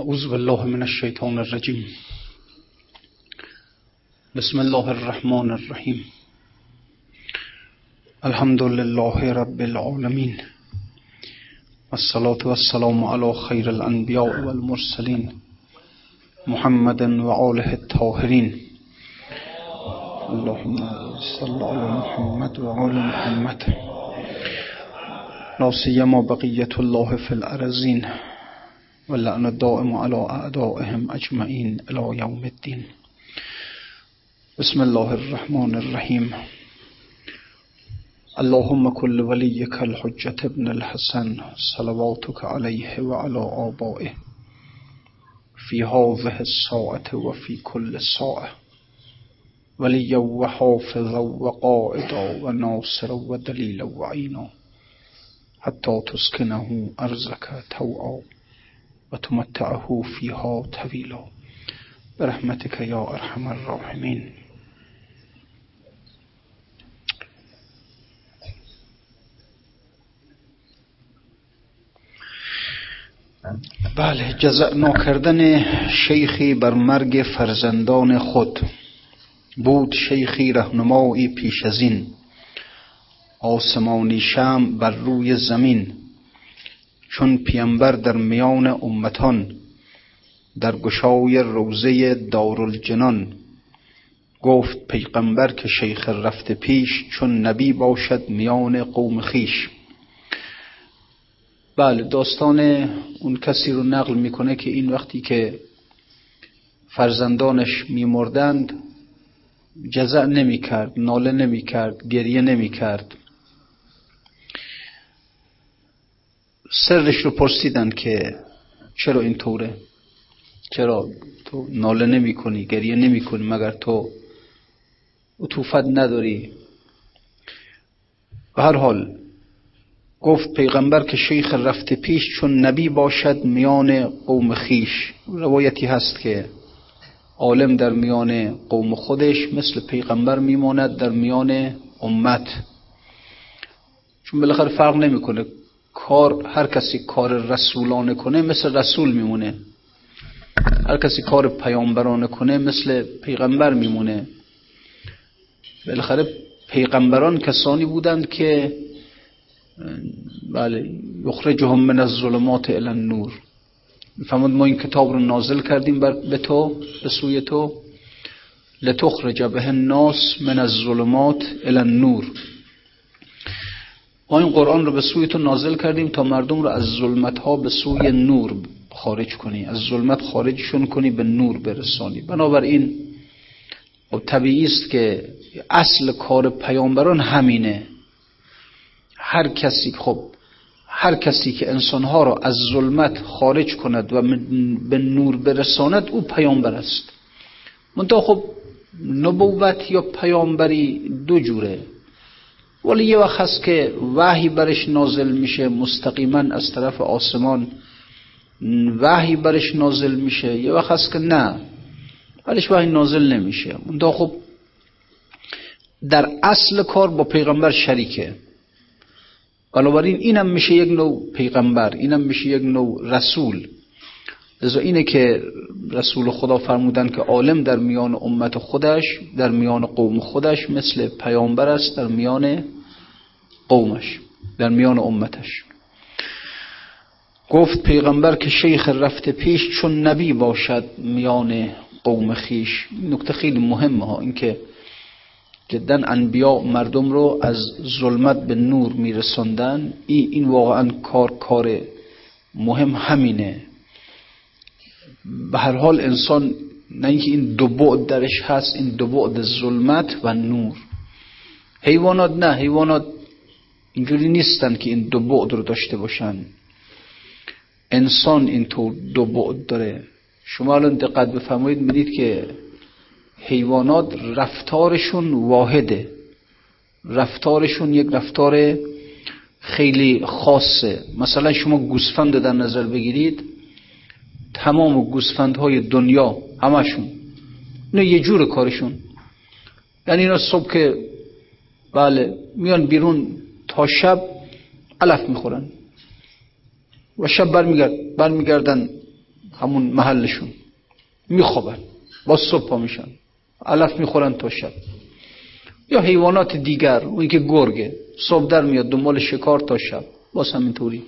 أعوذ بالله من الشيطان الرجيم. بسم الله الرحمن الرحيم. الحمد لله رب العالمين. والصلاة والسلام على خير الأنبياء والمرسلين محمد وآله الطاهرين. اللهم صل على محمد وآل محمد. لا سيما بقية الله في الأرزين. واللعن الدائم على أعدائهم أجمعين إلى يوم الدين. بسم الله الرحمن الرحيم. اللهم كل وليك الحجة ابن الحسن صلواتك عليه وعلى آبائه. في هذه الساعة وفي كل ساعة. وليا وحافظا وقائدا وناصرا ودليلا وعينا. حتى تسكنه أرزك توعا. وتمتعه فيها طويلا برحمتك يا أرحم الراحمين بله جزع ناکردن شیخی بر مرگ فرزندان خود. بود شیخی رهنمایی پیش از این. آسمانی شم بر روی زمین. چون پیامبر در میان امتان در گشای روزه دارالجنان گفت پیغمبر که شیخ رفته پیش چون نبی باشد میان قوم خیش. بله داستان اون کسی رو نقل می‌کنه که این وقتی که فرزندانش میمردند جزع نمی‌کرد ناله نمی‌کرد گریه نمی‌کرد. سرش رو پرسیدن که چرا این طوره؟ چرا تو ناله نمی کنی گریه نمی کنی مگر تو عطوفت نداری؟ به هر حال گفت پیغمبر که شیخ رفته پیش چون نبی باشد میان قوم خیش. روایتی هست که عالم در میان قوم خودش مثل پیغمبر میماند در میان امت. چون بالاخره فرق نمی‌کنه کار هر کسی کار رسولانه کنه مثل رسول میمونه. هر کسی کار پیامبرانه کنه مثل پیغمبر میمونه. بالاخره پیغمبران کسانی بودند که بله یخرجهم من الظلمات الى النور. می‌فهمد ما این کتاب رو نازل کردیم بر به تو به سوی تو. لتخرج به الناس من الظلمات الى النور. ما این قرآن رو به سوی تو نازل کردیم تا مردم رو از ظلمت ها به سوی نور خارج کنی از ظلمت خارجشون کنی به نور برسانی. بنابراین خب طبیعی است که اصل کار پیامبران همینه. هر کسی خب هر کسی که انسانها را از ظلمت خارج کند و به نور برساند او پیامبر است. منتها خب نبوت یا پیامبری دو جوره. ولی یه وقت هست که وحی برش نازل میشه مستقیما از طرف آسمان. وحی برش نازل میشه. یه وقت هست که نه. ولیش وحی نازل نمیشه. منتها خب در اصل کار با پیغمبر شریکه. بنابراین اینم میشه یک نوع پیغمبر اینم میشه یک نوع رسول. لذا اینه که رسول خدا فرمودن که عالم در میان امت خودش در میان قوم خودش مثل پیامبر است در میان قومش در میان امتش. گفت پیغمبر که شیخ رفته پیش چون نبی باشد میان قوم خیش. نکته خیلی مهمه ها اینکه جدا انبیا مردم رو از ظلمت به نور میرساندن. این این واقعا کار کار مهم همینه. به هر حال انسان نه اینکه این دو بعد درش هست این دو بعد ظلمت و نور. حیوانات نه حیوانات اینجوری نیستن که این دو بعد رو داشته باشن. انسان اینطور دو بعد داره. شما الان دقت بفرمایید می‌دید که حیوانات رفتارشون واحده. رفتارشون یک رفتار خیلی خاصه. مثلا شما گوسفند در نظر بگیرید تمام گوسفندهای دنیا همشون. اینو یه جور کارشون. یعنی اینا صبح که بله میان بیرون تا شب علف می‌خورن. و شب برمیگرد برمیگردن همون محلشون. میخوابن. با صبح پا میشن. علف می‌خورن تا شب. یا حیوانات دیگر اون که گرگه. صبح در میاد دنبال شکار تا شب. باز همینطوری.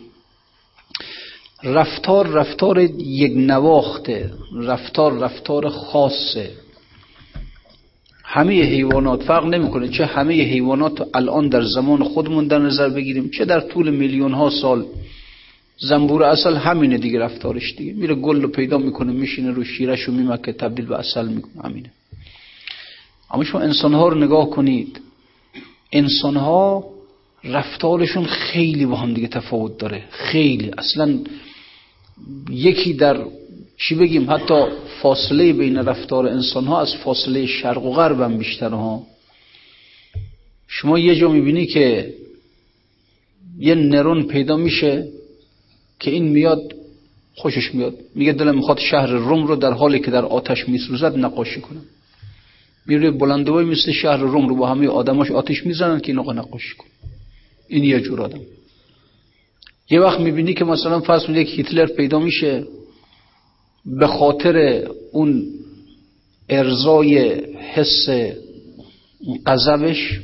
رفتار رفتار یک نواخته رفتار رفتار خاصه. همه حیوانات فرق نمی‌کنه چه همه حیوانات الان در زمان خودمون در نظر بگیریم چه در طول میلیون ها سال. زنبور اصل همینه دیگه رفتارش دیگه. میره گل رو پیدا می‌کنه میشینه رو شیرش رو میمکه تبدیل به اصل می‌کنه. همینه. اما شما انسان ها رو نگاه کنید. انسان ها رفتارشون خیلی با هم دیگه تفاوت داره. خیلی. اصلا یکی در چی بگیم حتی فاصله بین رفتار انسان ها از فاصله شرق و غرب هم بیشتر ها. شما یه جا می‌بینی که یه نرون پیدا میشه که این میاد خوشش میاد. میگه دلم می‌خواد شهر روم رو در حالی که در آتش میسوزد نقاشی کنم. میره بلندوی مثل شهر روم رو با همه آدماش آتش می‌زنن که این نقاشی کن این یه جور آدم. یه وقت می‌بینی که مثلا فرض یک هیتلر پیدا میشه به خاطر اون ارزای حس غضبش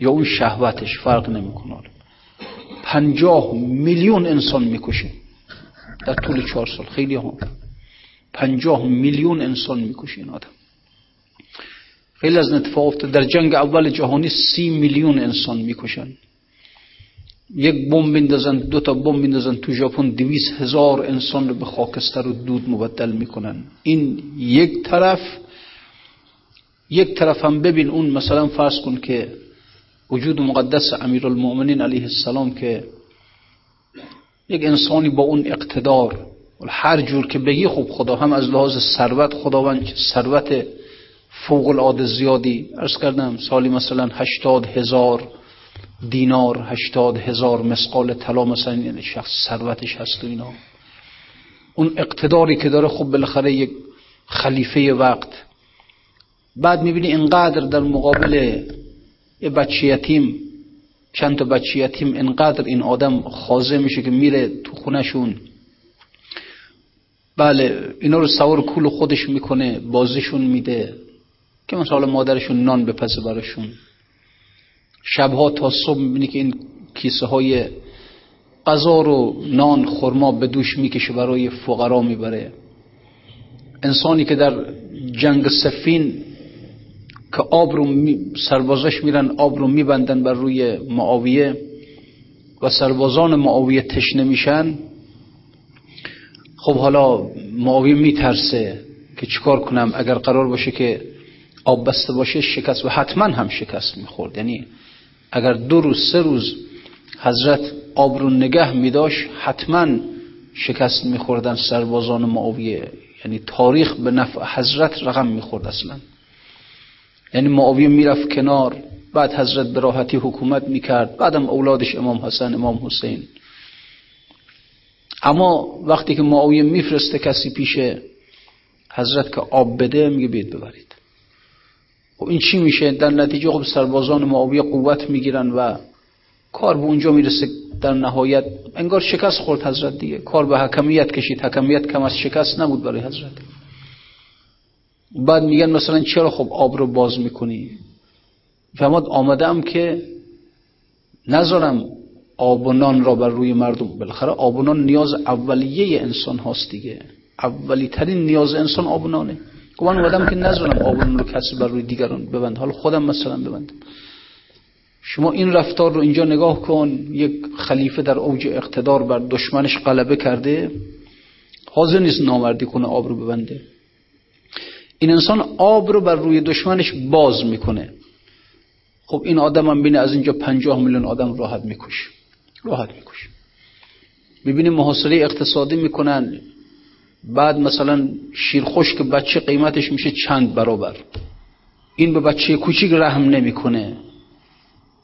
یا اون شهوتش فرق نمی‌کنه. پنجاه میلیون انسان می‌کشه در طول چهار سال. خیلی ها. پنجاه میلیون انسان می‌کشه این آدم. خیلی از اتفاق در جنگ اول جهانی سی میلیون انسان می‌کشن. یک بمب میندازن دو تا بمب میندازن تو ژاپن دویست هزار انسان رو به خاکستر و دود مبدل می‌کنن. این یک طرف یک طرف هم ببین اون مثلا فرض کن که وجود مقدس امیر المؤمنین علیه السلام که یک انسانی با اون اقتدار هر جور که بگی خوب خدا هم از لحاظ ثروت خداوند ثروت فوق العاده زیادی. ارز کردم سالی مثلا هشتاد هزار دینار هشتاد هزار مسقال طلا مثلا یعنی شخص ثروتش هست و اینا. اون اقتداری که داره خب بالاخره یک خلیفه وقت. بعد می‌بینی اینقدر در مقابل یه بچه یتیم چند تا بچه یتیم اینقدر این آدم خازه میشه که میره تو خونشون بله اینا رو سوار کول خودش می‌کنه بازیشون میده که مثلا مادرشون نان بپزه براشون. شبها تا صبح می‌بینی که این کیسه های غذا رو نان خرما به دوش می‌کشه برای فقرا می‌بره. انسانی که در جنگ سفین که آب رو سربازش میرن آب رو میبندن بر روی معاویه و سربازان معاویه تشنه میشن. خب حالا معاویه میترسه که چیکار کنم؟ اگر قرار باشه که آب بسته باشه شکست و حتما هم شکست می‌خورد. یعنی اگر دو روز سه روز حضرت آب رو نگه میداشت حتما شکست میخوردن سربازان معاویه. یعنی تاریخ به نفع حضرت رقم می‌خورد اصلا. یعنی معاویه می‌رفت کنار بعد حضرت به راحتی حکومت می‌کرد بعدم اولادش امام حسن امام حسین. اما وقتی که معاویه میفرسته کسی پیشه حضرت که آب بده میگه بید ببرید. خب این چی میشه؟ در نتیجه خب سربازان معاویه قوت می‌گیرن و کار به اونجا می‌رسه در نهایت. انگار شکست خورد حضرت دیگه. کار به حکمیت کشید. حکمیت کم از شکست نبود برای حضرت. بعد میگن مثلا چرا خب آب رو باز می‌کنی؟ فهماد آمدم که نذارم آب و نان را بر روی مردم. بالاخره آب و نان نیاز اولیه انسان هاست دیگه. اولی ترین نیاز انسان آب و نانه. من اومدم که نذارم آب و نان رو کسی بر روی دیگران ببند. حالا خودم مثلا ببندم. شما این رفتار رو اینجا نگاه کن یک خلیفه در اوج اقتدار بر دشمنش غلبه کرده. حاضر نیست نامردی کنه آب رو ببنده. این انسان آب رو بر روی دشمنش باز می‌کنه. خب این آدم هم بینه از اینجا پنجاه میلیون آدم راحت میکش راحت میکش می‌بینی محاصره اقتصادی می‌کنن. بعد مثلا شیر که بچه قیمتش میشه چند برابر. این به بچه کوچیک رحم نمی‌کنه.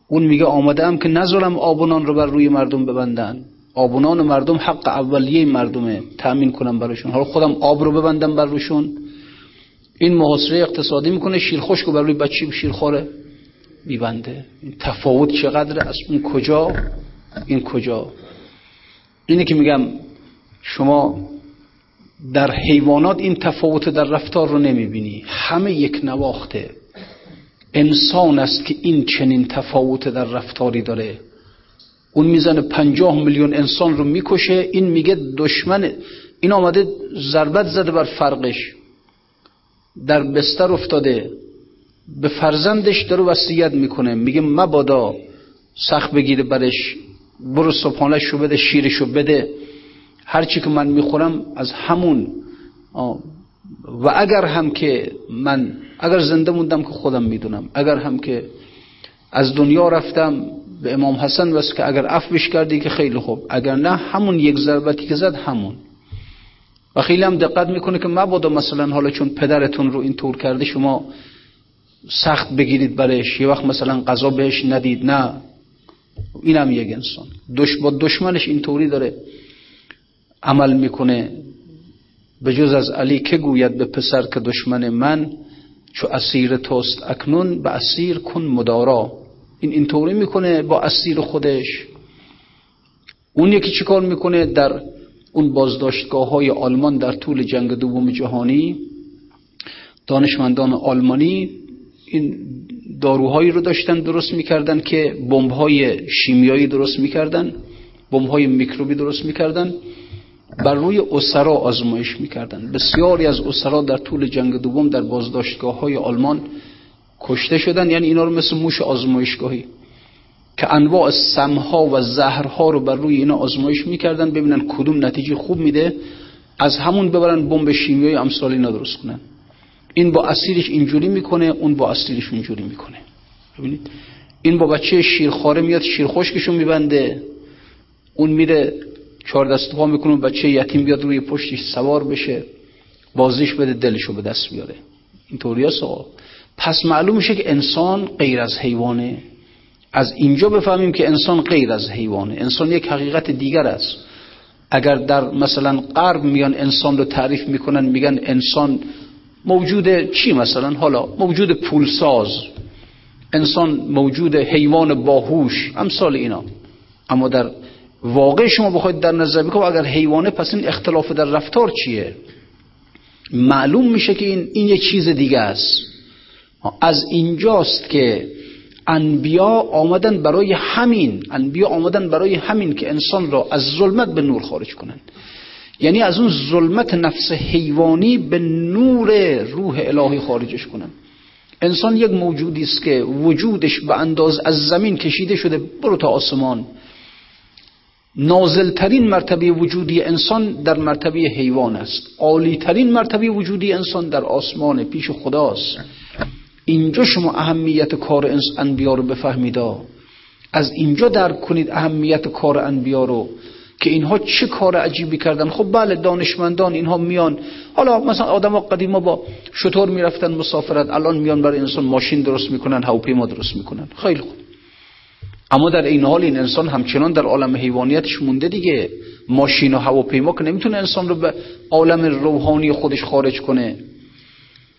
اون میگه آمده هم که نذارم آبونان رو بر روی مردم ببندن. آبونان مردم حق اولیه مردمه. تأمین کنم براشون. حالا خودم آب رو ببندم بر روشون. این محاصره اقتصادی می‌کنه شیر خشک بر روی بچه شیرخوره میبنده. این تفاوت چقدره؟ از اون کجا؟ این کجا؟ اینه که میگم شما در حیوانات این تفاوت در رفتار رو نمی‌بینی. همه یک نواخته. انسان است که این چنین تفاوت در رفتاری داره. اون می‌زنه پنجاه میلیون انسان رو می‌کشه. این میگه دشمن. این آمده ضربت زده بر فرقش. در بستر افتاده. به فرزندش داره وصیت می‌کنه. میگه مبادا سخت بگیره برش. برو صبحانه شو بده شیرشو بده. هرچی که من می‌خورم از همون. و اگر هم که من اگر زنده موندم که خودم می‌دونم اگر هم که از دنیا رفتم به امام حسن وست که اگر عفوش کردی که خیلی خوب اگر نه همون یک ضربتی که زد همون. و خیلی هم دقت می‌کنه که مبادا مثلا حالا چون پدرتون رو این طور کرده شما سخت بگیرید برش یه وقت مثلا قضا بهش ندید نه. این هم یک انسان. دش با دشمنش اینطوری داره. عمل می‌کنه. به جز از علی که گوید به پسر که دشمن من چو اسیر توست اکنون به اسیر کن مدارا. این اینطوری می‌کنه با اسیر خودش. اون یکی چیکار می‌کنه؟ در اون بازداشتگاه های آلمان در طول جنگ دوم جهانی دانشمندان آلمانی این داروهایی رو داشتن درست می‌کردن که های شیمیایی درست می‌کردن های میکروبی درست می‌کردن. بر روی اسرا آزمایش می‌کردن بسیاری از اسرا در طول جنگ دوم در بازداشتگاه های آلمان کشته شدن یعنی اینا رو مثل موش آزمایشگاهی که انواع سمها و زهرها رو بر روی اینا آزمایش می‌کردن ببینن کدوم نتیجه خوب میده. از همون ببرن بمب شیمیایی امثال اینا درست کنن. این با اسیرش اینجوری می‌کنه اون با اسیرش اینجوری می‌کنه. ببینید. این با بچه شیرخواره میاد شیرخشکشو میبنده. اون میره چهار دست پا می‌کنه بچه یتیم بیاد روی پشتش سوار بشه بازیش بده دلشو به دست بیاره. این طوری پس معلوم میشه که انسان غیر از حیوانه. از اینجا بفهمیم که انسان غیر از حیوانه. انسان یک حقیقت دیگر است. اگر در مثلا غرب میان انسان رو تعریف می‌کنن میگن انسان موجود چی مثلا؟ حالا موجود پولساز. انسان موجود حیوان باهوش. امثال اینا. اما در واقع شما بخواید در نظر بکنید اگر حیوانه پس این اختلاف در رفتار چیه؟ معلوم میشه که این این یک چیز دیگه است. از اینجاست که انبیا آمدن برای همین انبیا آمدن برای همین که انسان را از ظلمت به نور خارج کنند. یعنی از اون ظلمت نفس حیوانی به نور روح الهی خارجش کنن انسان یک موجودی است که وجودش به انداز از زمین کشیده شده برو تا آسمان. نازلترین مرتبه وجودی انسان در مرتبه حیوان است. عالیترین مرتبه وجودی انسان در آسمان پیش خداست. اینجا شما اهمیت کار انبیا رو بفهمید از اینجا درک کنید اهمیت کار انبیا رو که اینها چه کار عجیبی کردن. خب بله دانشمندان اینها میان. حالا مثلا آدم قدیما با شطور می‌رفتن مسافرت الان میان برای انسان ماشین درست می‌کنن هواپیما درست می‌کنن. خیلی خوب. اما در این حال این انسان همچنان در عالم حیوانیتش مونده دیگه. ماشین و هواپیما که نمی‌تونه انسان رو به عالم روحانی خودش خارج کنه.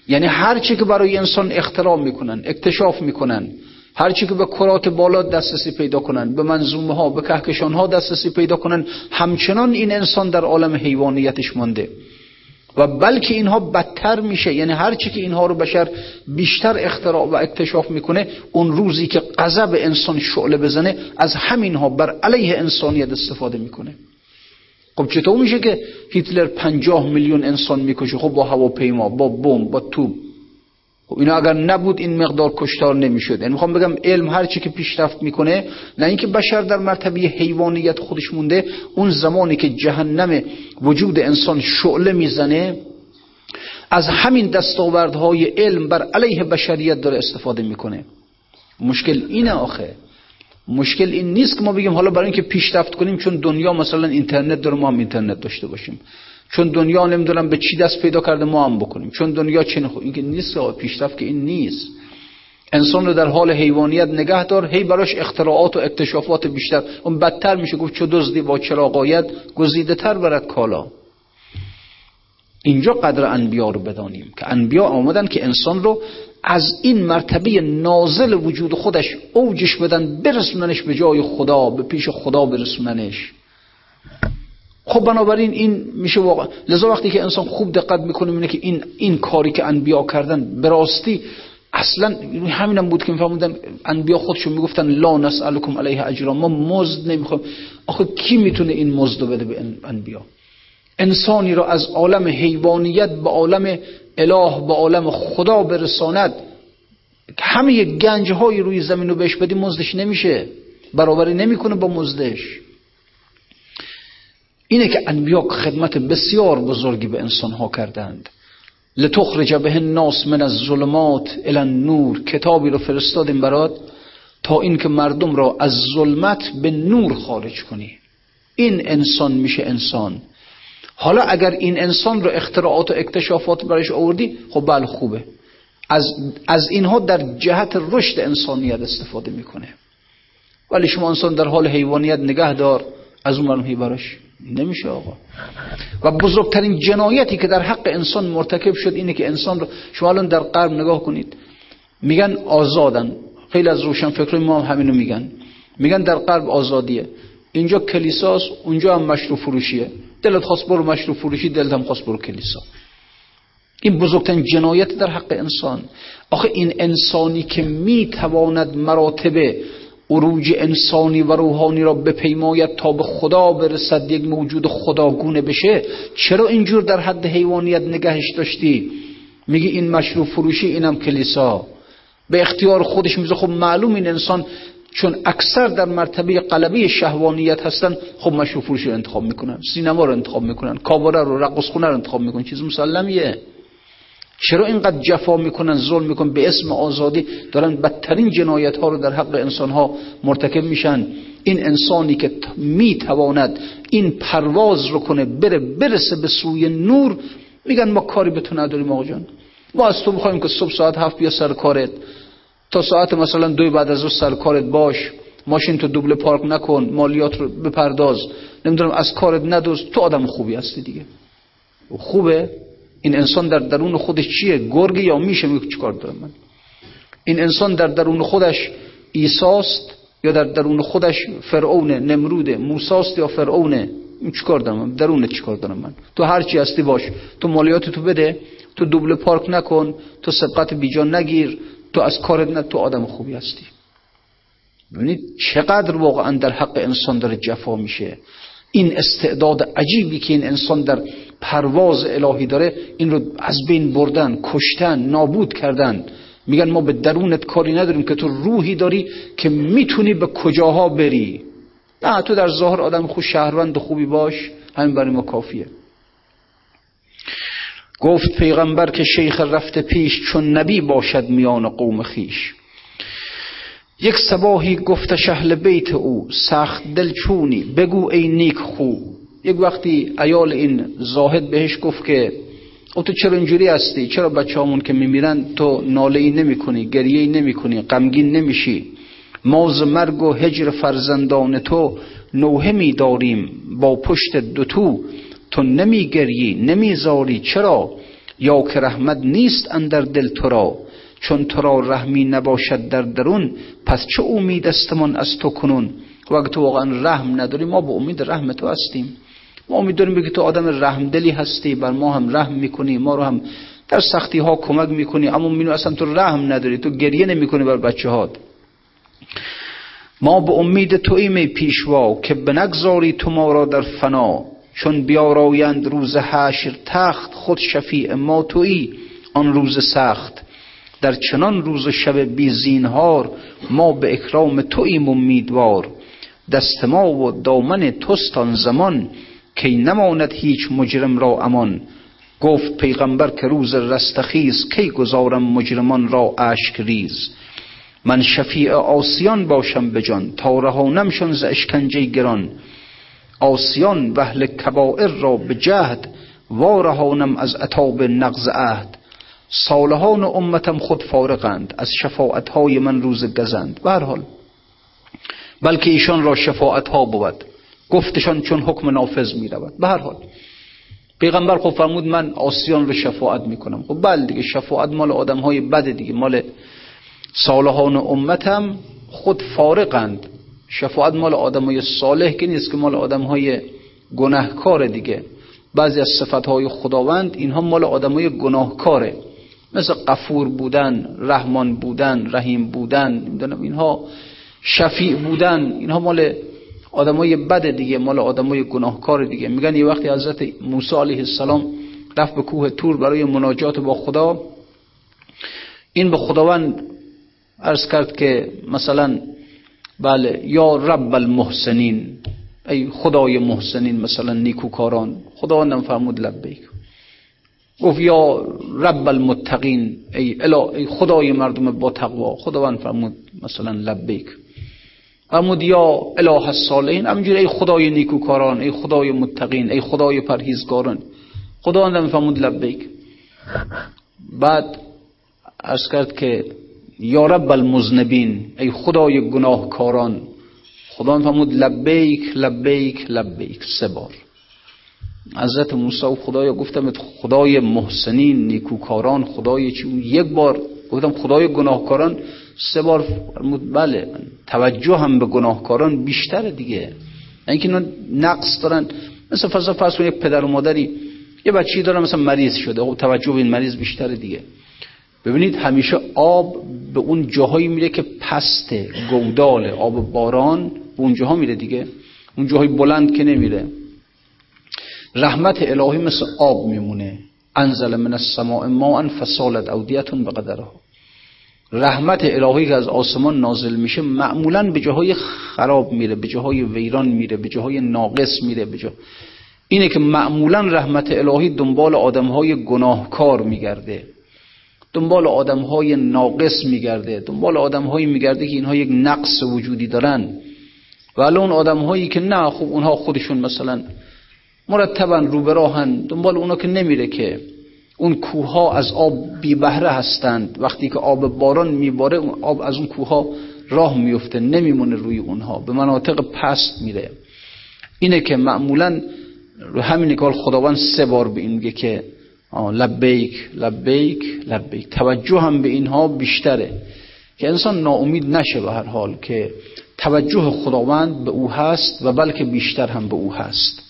یعنی هر چی که برای انسان اختراع می‌کنن اکتشاف می‌کنن هر چی که به کرات بالا دسترسی پیدا کنن به منظومه ها به کهکشان ها دسترسی پیدا کنن همچنان این انسان در عالم حیوانیتش مانده و بلکه اینها بدتر میشه. یعنی هر چی که اینها رو بشر بیشتر اختراع و اکتشاف می‌کنه اون روزی که غضب انسان شعله بزنه از همینها بر علیه انسانیت استفاده می‌کنه. خب چطور میشه که هیتلر پنجاه میلیون انسان می‌کشه؟ خب با هواپیما با بمب با توپ. خب اینا اگر نبود این مقدار کشتار نمی‌شد. یعنی می‌خوام بگم علم هر چی که پیشرفت می‌کنه نه اینکه بشر در مرتبه حیوانیت خودش مونده اون زمانی که جهنم وجود انسان شعله می‌زنه از همین دستاوردهای علم بر علیه بشریت داره استفاده می‌کنه. مشکل اینه آخه. مشکل این نیست که ما بگیم حالا برای اینکه پیشرفت کنیم چون دنیا مثلا اینترنت داره ما هم اینترنت داشته باشیم. چون دنیا نمی‌دونم به چی دست پیدا کرده ما هم بکنیم. چون دنیا چه خود این که نیست پیشرفت که این نیست. انسان رو در حال حیوانیت نگه دار هی براش اختراعات و اکتشافات بیشتر. اون بدتر میشه گفت چه دزدی با چراغایت گزیده تر برد کالا. اینجا قدر انبیا رو بدانیم که انبیا آمدن که انسان رو از این مرتبه نازل وجود خودش اوجش بدن برسوننش به جای خدا به پیش خدا برسوننش. خب بنابراین این میشه واقعا. لذا وقتی که انسان خوب دقت می‌کنه می‌بینه که این این کاری که انبیا کردن به راستی اصلا همینم بود که میفهموندن انبیا خودشون می‌گفتن لا نسالکم علیه اجرا. ما مزد نمی‌خوایم آخه کی می‌تونه این مزد بده به انبیا؟ انسانی را از عالم حیوانیت به عالم اله به عالم خدا برساند. همه گنج های روی زمین رو بهش بدی مزدش نمیشه. برابری نمی‌کنه با مزدش. اینه که انبیا خدمت بسیار بزرگی به انسان ها کردند. لتخرج به الناس من الظلمات الى النور. کتابی رو فرستادیم برات تا اینکه مردم را از ظلمت به نور خارج کنی. این انسان میشه انسان. حالا اگر این انسان رو اختراعات و اکتشافات برایش آوردی خب بله خوبه. از, از اینها در جهت رشد انسانیت استفاده می‌کنه. ولی شما انسان در حال حیوانیت نگه دار از اون مرمهی براش نمیشه آقا. و بزرگترین جنایتی که در حق انسان مرتکب شد اینه که انسان رو شما الان در قرب نگاه کنید. میگن آزادن. خیلی از روشن فکر ما هم همینو میگن. میگن در قرب آزادیه. اینجا کلیساست اونجا هم مشروع فروشیه. دلت خواست برو مشروع فروشی دلت هم خواست برو کلیسا. این بزرگترین جنایت در حق انسان. آخه این انسانی که می‌تواند مراتب عروج انسانی و روحانی را بپیماید تا به خدا برسد یک موجود خداگونه بشه. چرا اینجور در حد حیوانیت نگهش داشتی؟ میگی این مشروع فروشی اینم کلیسا. به اختیار خودش میزه خب معلوم این انسان چون اکثر در مرتبه قلبی شهوانیت هستن خب مشروع فروشی رو انتخاب می‌کنن سینما رو انتخاب می‌کنن کاباره رو رقص خونه رو انتخاب می‌کنن چیز مسلمیه. چرا اینقدر جفا می‌کنن ظلم می‌کنن؟ به اسم آزادی دارن بدترین جنایت ها رو در حق انسان ها مرتکب میشن. این انسانی که می‌تواند این پرواز رو کنه بره برسه به سوی نور میگن ما کاری به تو نداریم آقا جان. ما از تو بخوایم که صبح ساعت هفت بیا سر کارت. تا ساعت مثلا دوی بعد از سر کارت باش. ماشین تو دوبله پارک نکن مالیات رو بپرداز. نمی‌دونم از کارت ندوز. تو آدم خوبی هستی دیگه. خوبه؟ این انسان در درون خودش چیه؟ گرگ یا میشه؟ میگه چیکار دارم من؟ این انسان در درون خودش ایساست یا در درون خودش فرعون نمرود موساست یا فرعونه این چیکار دارم من؟ درون چیکار دارم من؟ تو هر چی هستی باش. تو مالیات تو بده. تو دوبله پارک نکن. تو سبقت بیجان نگیر. تو از کارت نه تو آدم خوبی هستی. ببینید چقدر واقعا در حق انسان داره جفا میشه. این استعداد عجیبی که این انسان در پرواز الهی داره این رو از بین بردن کشتن نابود کردن. میگن ما به درونت کاری نداریم که تو روحی داری که می‌تونی به کجاها بری. نه تو در ظاهر آدم خوب شهروند خوبی باش همین برای ما کافیه. گفت پیغمبر که شیخ رفته پیش چون نبی باشد میان قوم خیش. یک سباهی گفت شهل بیت او سخت دلچونی بگو ای نیک خو. یک وقتی ایال این زاهد بهش گفت که او تو چرا اینجوری هستی؟ چرا بچه همون که میمیرن تو ناله ای نمی کنی گریه ای نمی کنی غمگین نمیشی؟ ماز مرگ و هجر فرزندان تو نوه می داریم با پشت دوتو تو نمی گریی نمی زاری چرا؟ یا که رحمت نیست اندر دل تو را چون تو را رحمی نباشد در درون پس چه امید استمان از تو کنون؟ و اگه تو واقعا رحم نداری ما به امید رحم تو هستیم. ما امید داریم که تو آدم رحمدلی هستی بر ما هم رحم می‌کنی ما رو هم در سختی ها کمک می‌کنی اما مینو اصلا تو رحم نداری تو گریه نمی‌کنی بر بچه هات ما به امید توییم پیشوا که بنگذاری تو ما را در فنا چون بیارایند روز حشر تخت خود شفیع ما تویی آن روز سخت. در چنان روز شب بی زینهار ما به اکرام توییم امیدوار. دست ما و دامن توستان زمان کی نماند هیچ مجرم را امان. گفت پیغمبر که روز رستخیز کی گذارم مجرمان را اشک ریز من شفیع آسیان باشم به جان تا رهانمشان ز اشکنجه گران. آسیان و اهل کبائر را به جهد وارهانم از عتاب نقض عهد. صالحان امتم خود فارغند از شفاعتهای من روز گزند. به حال بلکه ایشان را شفاعت ها بود. گفتشان چون حکم نافذ می رود به هر حال پیغمبر خب فرمود من آسیان رو شفاعت می‌کنم. خب بله دیگه شفاعت مال آدم های بد دیگه. مال صالحان امتم خود فارقند شفاعت مال آدم های صالح که نیست که مال آدم های گناهکار دیگه. بعضی از صفتهای خداوند اینها مال آدمای گناهکاره. مثل قفور بودن رحمان بودن رحیم بودن اینها شفیع بودن. اینها مال آدمای بد دیگه مال آدمای گناهکار دیگه. میگن یه وقتی حضرت موسی علیه السلام رفت به کوه تور برای مناجات با خدا این به خداوند عرض کرد که مثلا بله یا رب المحسنین ای خدای محسنین مثلا نیکوکاران خداوندم فرمود لبیک. گفت یا رب المتقین ای, ای خدای مردم با تقوا خداوند فرمود مثلا لبیک. فرمود یا اله الصالحین. همینجوری ای خدای نیکوکاران ای خدای متقین ای خدای پرهیزگاران. خداوند فرمود لبیک. بعد ارز کرد که یا رب المذنبین ای خدای گناهکاران. خدا فرمود لبیک لبیک لبیک. سه بار. حضرت موسی و خدایا گفتم خدای محسنین نیکوکاران خدای چی؟ یک بار. گفتم خدای گناهکاران. سه بار فرمود بله توجه هم به گناهکاران بیشتره دیگه. اینکه اینا نقص دارن. مثل فرض فرض یک پدر و مادری یه بچه‌ای داره مثلا مریض شده. خب توجه به این مریض بیشتره دیگه. ببینید همیشه آب به اون جاهایی میره که پسته گودال آب باران به اون جاها میره دیگه. اون جاهای بلند که نمیره. رحمت الهی مثل آب میمونه. انزل من السماء ماء فسالت اودیتون به قدرها رحمت الهی که از آسمان نازل میشه معمولا به جاهای خراب میره به جاهای ویران میره به جاهای ناقص میره به جا... اینه که معمولا رحمت الهی دنبال آدمهای گناهکار میگرده. دنبال آدمهای ناقص میگرده دنبال آدمهایی میگرده که اینها یک نقص وجودی دارن. و اون آدمهایی که نه خوب اونها خودشون مثلا مرتبا رو به راهن دنبال اونا که نمیره که اون کوه از آب بی بهره هستند. وقتی که آب باران میباره اون آب از اون کوه راه میفته نمیمونه روی اونها. به مناطق پست میره. اینه که معمولا رو همین کار خداوند سه بار به این میگه که لبیک لبیک لبیک. توجه هم به اینها بیشتره. که انسان ناامید نشه به هر حال که توجه خداوند به او هست و بلکه بیشتر هم به او هست.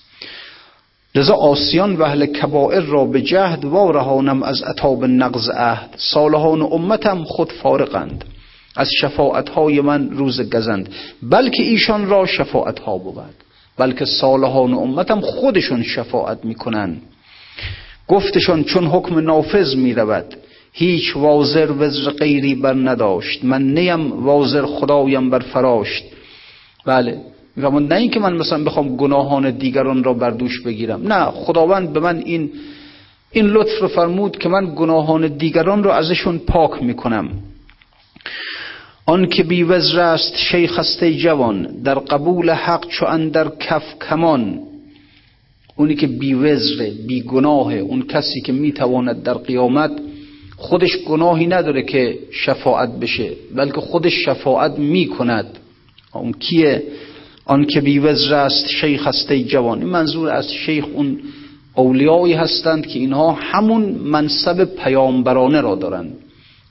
لذا آسیان و اهل کبائر را به جهد و رهانم از اتاب نقض عهد. صالحان امتم خود فارقند از شفاعت های من روز گزند. بلکه ایشان را شفاعت ها بود. بلکه صالحان امتم خودشون شفاعت می‌کنند. گفتشان چون حکم نافذ می رود هیچ وازر وزر غیری بر نداشت. من نیم وازر خدایم بر فراشت بله میفهمون نه اینکه من مثلا بخوام گناهان دیگران را بر دوش بگیرم. نه خداوند به من این این لطف رو فرمود که من گناهان دیگران رو ازشون پاک می‌کنم. آن که بی وزر است شیخ است جوان در قبول حق چو اندر کف کمان. اونی که بی وزره بی گناه اون کسی که می‌تواند در قیامت خودش گناهی نداره که شفاعت بشه بلکه خودش شفاعت می‌کند. اون کیه؟ آن که بی وزر است شیخ هسته جوان. منظور از شیخ اون اولیایی هستند که اینها همون منصب پیامبرانه را دارند.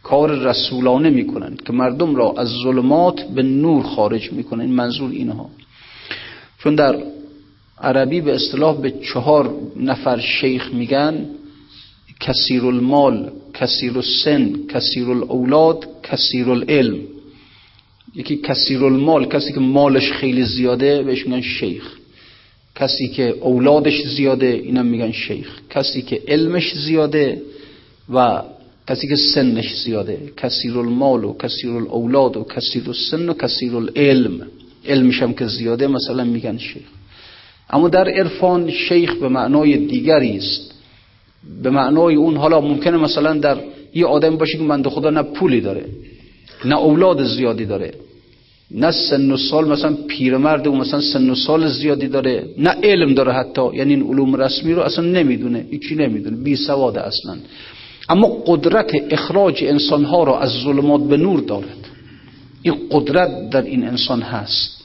کار رسولانه می‌کنند که مردم را از ظلمات به نور خارج می‌کنند. منظور اینها. چون در عربی به اصطلاح به چهار نفر شیخ میگن کثیر المال کثیر السن کثیر الاولاد کثیر العلم یکی کثیر المال کسی که مالش خیلی زیاده بهش میگن شیخ. کسی که اولادش زیاده اینم میگن شیخ. کسی که علمش زیاده و کسی که سنش زیاده. کثیر المال و کثیر الاولاد و کثیر السن و کثیر العلم. علمش هم که زیاده مثلا میگن شیخ. اما در عرفان شیخ به معنای دیگری است. به معنای اون حالا ممکنه مثلا در یه آدم باشه که من خدا نه پولی داره نه اولاد زیادی داره. نه سن و سال مثلا پیرمرد و مثلا سن و سال زیادی داره نه علم داره حتی یعنی این علوم رسمی رو اصلا نمی‌دونه هیچی نمی‌دونه بی سواده اصلا. اما قدرت اخراج انسانها رو از ظلمات به نور دارد. این قدرت در این انسان هست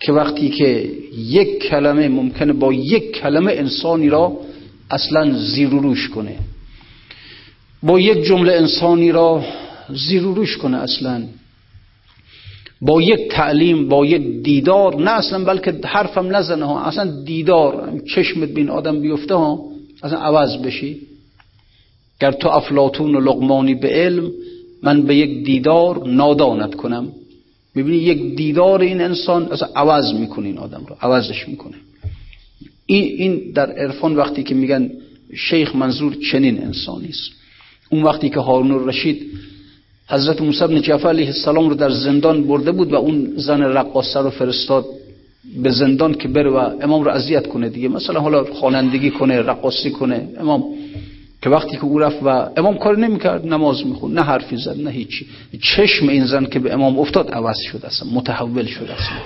که وقتی که یک کلمه ممکنه با یک کلمه انسانی را اصلا زیر روش کنه. با یک جمله انسانی را زیر روش کنه اصلا. با یک تعلیم با یک دیدار نه اصلا بلکه حرفم نزنه ها اصلا دیدار چشمت بین آدم بیفته ها اصلا عوض بشی. گر تو افلاتون و لغمانی به علم من به یک دیدار نادانت کنم. ببینی یک دیدار این انسان اصلا عوض می‌کنه این آدم رو عوضش می‌کنه. این, این در عرفان وقتی که میگن شیخ منظور چنین انسانی است. اون وقتی که هارون رشید حضرت موسی بن جعفر علیه السلام رو در زندان برده بود و اون زن رقاصه رو فرستاد به زندان که بره و امام رو اذیت کنه دیگه. مثلا حالا خوانندگی کنه رقاصی کنه. امام که وقتی که او رفت و امام کار نمی‌کرد نماز میخون نه حرفی زد نه هیچی. چشم این زن که به امام افتاد عوض شد اصلا متحول شد اصلا.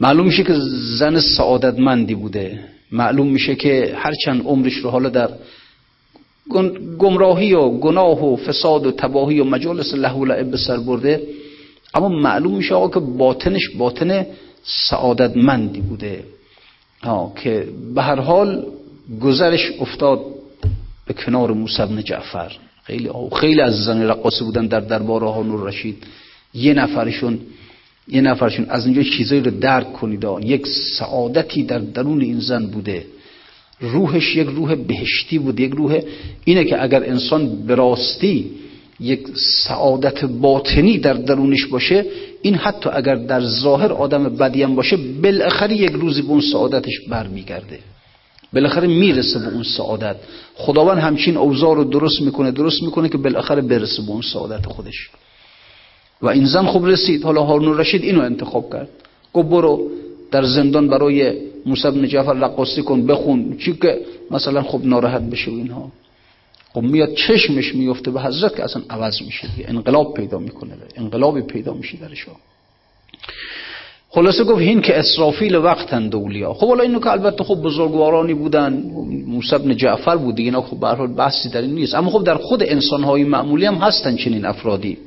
معلوم میشه که زن سعادتمندی بوده. معلوم میشه که هرچند عمرش رو حالا در گمراهی و گناه و فساد و تباهی و مجالس له و لعب به سر برده. اما معلوم میشه آقا که باطنش باطن سعادتمندی بوده. ها که به هر حال گذرش افتاد به کنار موسی بن جعفر. خیلی خیلی از زن رقاصه بودن در دربار هارون رشید. یه نفرشون یه نفرشون از اینجا چیزایی رو درک کنید. یک سعادتی در درون این زن بوده. روحش یک روح بهشتی بود یک روح اینه که اگر انسان به راستی یک سعادت باطنی در درونش باشه این حتی اگر در ظاهر آدم بدیم باشه بالاخره یک روزی به اون سعادتش برمیگرده. بالاخره می‌رسه به اون سعادت. خداوند همچین اوضاع رو درست می‌کنه درست می‌کنه که بالاخره برسه به اون سعادت خودش. و این زن خوب رسید. حالا هارون رشید اینو انتخاب کرد. گفت برو در زندان برای موسی بن جعفر رقاصی کن بخون. چی که مثلا خب ناراحت بشه اینها. خب میاد چشمش میفته به حضرت که اصلا عوض میشه انقلاب پیدا می‌کنه انقلابی پیدا میشه درش خلاصه گفت این که اسرافیل وقتن دولیا خب حالا اینو که البته خب بزرگوارانی بودن موسی بن جعفر بود اینا خب به هر بحثی در این نیست. اما خب در خود انسانهای معمولی هم هستن چنین افرادی.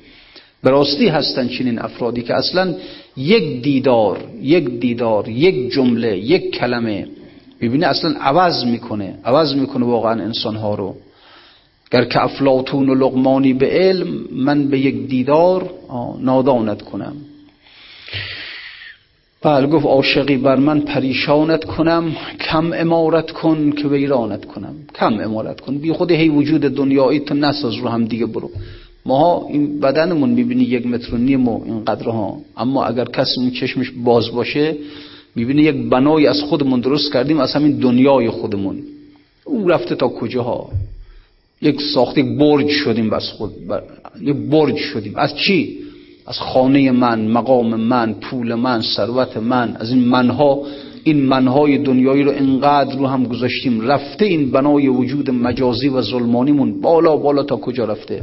به راستی هستن چنین افرادی که اصلا یک دیدار یک دیدار یک جمله یک کلمه ببینه اصلا عوض می‌کنه عوض می‌کنه واقعا انسانها رو. گر که افلاتون و لغمانی به علم من به یک دیدار نادانت کنم. بله گفت عاشقی بر من پریشانت کنم کم امارت کن که ویرانت کنم. کم امارت کن. بی خود هی وجود دنیایی تو نساز رو هم دیگه برو. ماها این بدنمون می‌بینی یک متر و نیم و این ها اما اگر کسی چشمش باز باشه می‌بینی یک بنای از خودمون درست کردیم از همین دنیای خودمون. اون رفته تا کجاها؟ یک ساخت برج شدیم بس خود یک برج شدیم. از چی؟ از خانه من مقام من پول من ثروت من. از این منها این منهای دنیایی رو انقدر رو هم گذاشتیم. رفته این بنای وجود مجازی و ظلمانیمون بالا بالا تا کجا رفته؟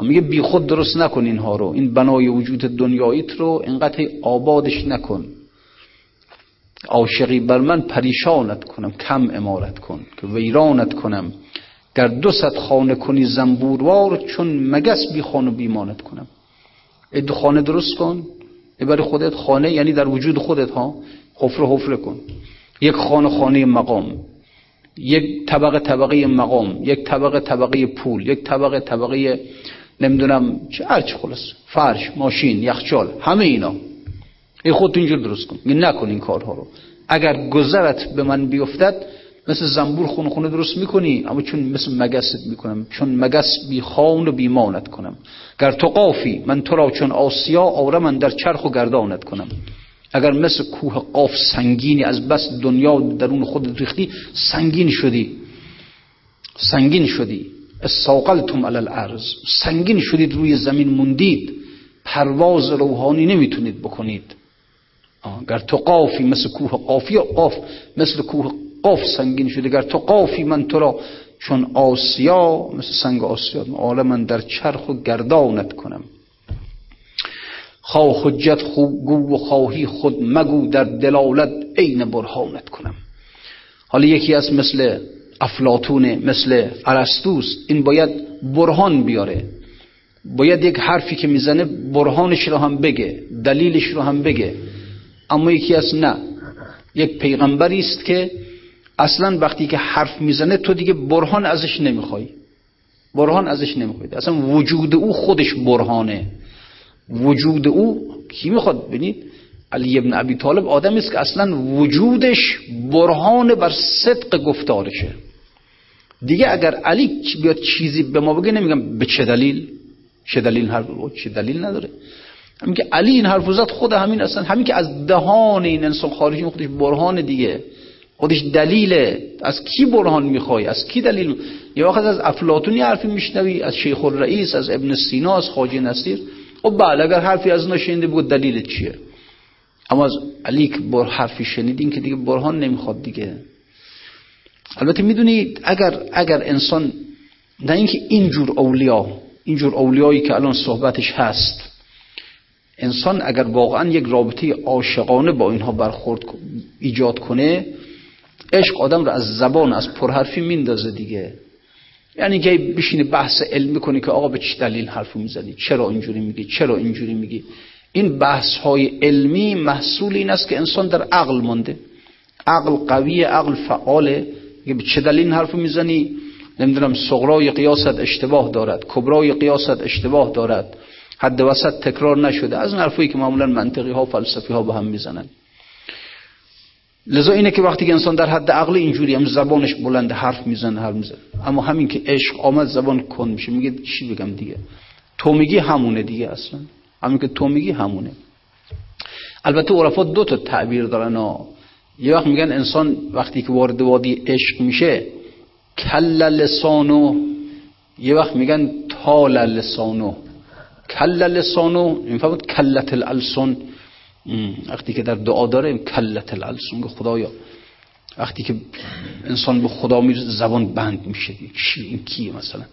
میگه بی خود درست نکن اینها رو. این بنای وجود دنیاییت رو اینقدر آبادش نکن. عاشقی بر من پریشانت کنم کم امارت کن که ویرانت کنم. در دو ست خانه کنی زنبوروار چون مگس بی خانه بیمانت کنم. دو خانه درست کن. برای خودت خانه یعنی در وجود خودت ها. حفره حفره کن. یک خانه خانه مقام. یک طبقه طبقه مقام. یک طبقه طبقه پول. یک طبقه طبقه نمی‌دونم چه هرچی خلاص. فرش ماشین یخچال همه اینا. ای خودت اینجور درست کن. نکن این کارها رو. اگر گذرت به من بیفتد مثل زنبور خونه خونه درست می‌کنی اما چون مثل مگست می‌کنم چون مگس بی خان و بیمانت کنم. گر تو قافی من تو را چون آسیا آره من در چرخ و گردانت کنم. اگر مثل کوه قاف سنگینی از بس دنیا درون خود ریختی سنگین شدی. سنگین شدی. استاقلتم علی الارض. سنگین شدید روی زمین موندید. پرواز روحانی نمی‌تونید بکنید. اگر تو قافی مثل کوه قافی قاف مثل کوه قاف سنگین شده اگر تو قافی من تو را چون آسیا مثل سنگ آسیا آره من در چرخ و گردانت کنم. خواه حجت خوب گو و خواهی خود مگو در دلالت عین برهانت کنم. حالا یکی از مثل افلاتونه مثل ارسطوس این باید برهان بیاره. باید یک حرفی که می‌زنه برهانش رو هم بگه دلیلش رو هم بگه. اما یکی از نه. یک پیغمبری است که اصلا وقتی که حرف می‌زنه تو دیگه برهان ازش نمی‌خوای. برهان ازش نمی‌خوای. اصلا وجود او خودش برهانه. وجود او کی می‌خواد ببینید؟ علی ابن ابی طالب آدمی است که اصلا وجودش برهان بر صدق گفتارشه. دیگه اگر علی بیاد چیزی به ما بگه نمیگم به چه دلیل؟ چه دلیل حرف چه دلیل نداره. همین که علی این حرف زد خود همین اصلا همین که از دهان این انسان خارجی خودش برهان دیگه. خودش دلیله از کی برهان می‌خوای؟ از کی دلیل؟ یا وقت از افلاطونی حرفی میشنوی از شیخ الرئیس از ابن سینا از خواجه نصیر. خب بله اگر حرفی از نشینده بگو دلیل چیه؟ اما از علی که بر حرفی شنیدین که دیگه برهان نمی‌خواد دیگه. البته می‌دونید اگر اگر انسان نه اینکه اینجور اولیا اینجور اولیایی که الان صحبتش هست انسان اگر واقعا یک رابطه عاشقانه با اینها برخورد ایجاد کنه عشق آدم رو از زبان از پرحرفی میندازه دیگه. یعنی که بشینه بحث علمی کنی که آقا به چه دلیل حرفو می‌زنی؟ چرا اینجوری میگی؟ چرا اینجوری میگی؟ این بحث های علمی محصول این است که انسان در عقل مانده. عقل قوی عقل فعاله چه دلیل حرفو می‌زنی؟ نمی‌دونم صغرای قیاست اشتباه دارد کبرای قیاست اشتباه دارد. حد وسط تکرار نشده. از این حرفایی که معمولا منطقی ها فلسفی ها به هم می‌زنن. لذا اینه که وقتی که انسان در حد عقل اینجوری هم زبانش بلند حرف می‌زنه حرف می‌زنه. اما همین که عشق آمد زبان کن میشه. میگه چی بگم دیگه؟ تو میگی همونه دیگه اصلا. همین که تو میگی همونه. البته عرفا دو تا تعبیر دارن ها. یه وقت میگن انسان وقتی که وارد وادی عشق میشه کل لسانو. یه وقت میگن تال لسانو. کل لسانو این فهمت کلت الالسون وقتی که در دعا داره کلت الالسون خدایا وقتی که انسان به خدا می‌رسه زبان بند میشه. چی؟ این کیه مثلا؟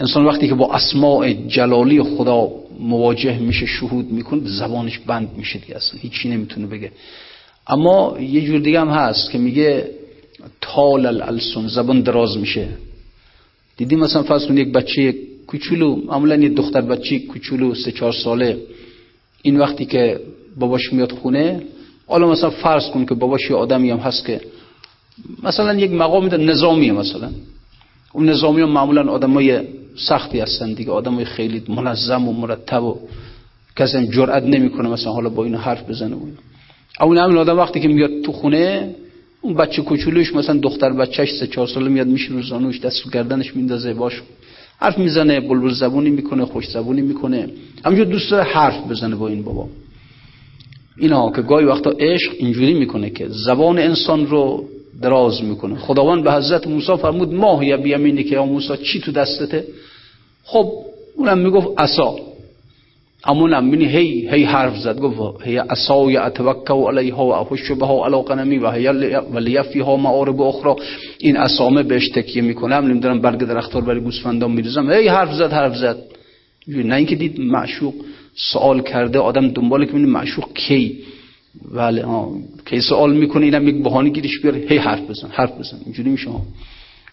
انسان وقتی که با اسماع جلالی خدا مواجه میشه شهود می‌کنه زبانش بند میشه دیگه اصلا هیچی نمی‌تونه بگه. اما یه جور دیگه هم هست که میگه تال الالسون زبان دراز میشه. دیدی مثلا فرض یک بچه کوچولو معمولا یه دختر بچه کوچولو سه چهار ساله این وقتی که باباش میاد خونه حالا مثلا فرض کن که باباش یه آدمی هم هست که مثلا یک مقام نظامیه مثلا. اون نظامی هم معمولا آدمای سختی هستن دیگه. آدمای خیلی منظم و مرتب و کسی جرئت نمی‌کنه مثلا حالا با این حرف بزنه اون اون همین آدم وقتی که میاد تو خونه اون بچه کوچولوش مثلا دختر بچهش سه چهار ساله میاد میشه رو زانوش دست گردنش میندازه باش حرف می‌زنه بلبل زبونی می‌کنه خوش زبونی می‌کنه. همینجور دوست داره حرف بزنه با این بابا. اینا که گاهی وقتا عشق اینجوری می‌کنه که زبان انسان رو دراز می‌کنه. خداوند به حضرت موسی فرمود ماه یا بیامینی که یا موسی چی تو دستته؟ خب اونم می‌گفت عصا. امونم منی هی هی حرف زد. گفت هی عصای اتوکا علیها و احش بها علی قنمی و هی ولیفیها معارب اخرى این اسامه بهش تکیه می‌کنم نمی‌دونم برگ درختار برای گوسفندان میریزم. هی حرف زد حرف زد. نه اینکه دید معشوق سوال کرده آدم دنبال که معشوق کی. بله ها کی سوال می‌کنه اینم یک بهانه گیرش بیاره. هی حرف بزن حرف بزن. اینجوری میشه.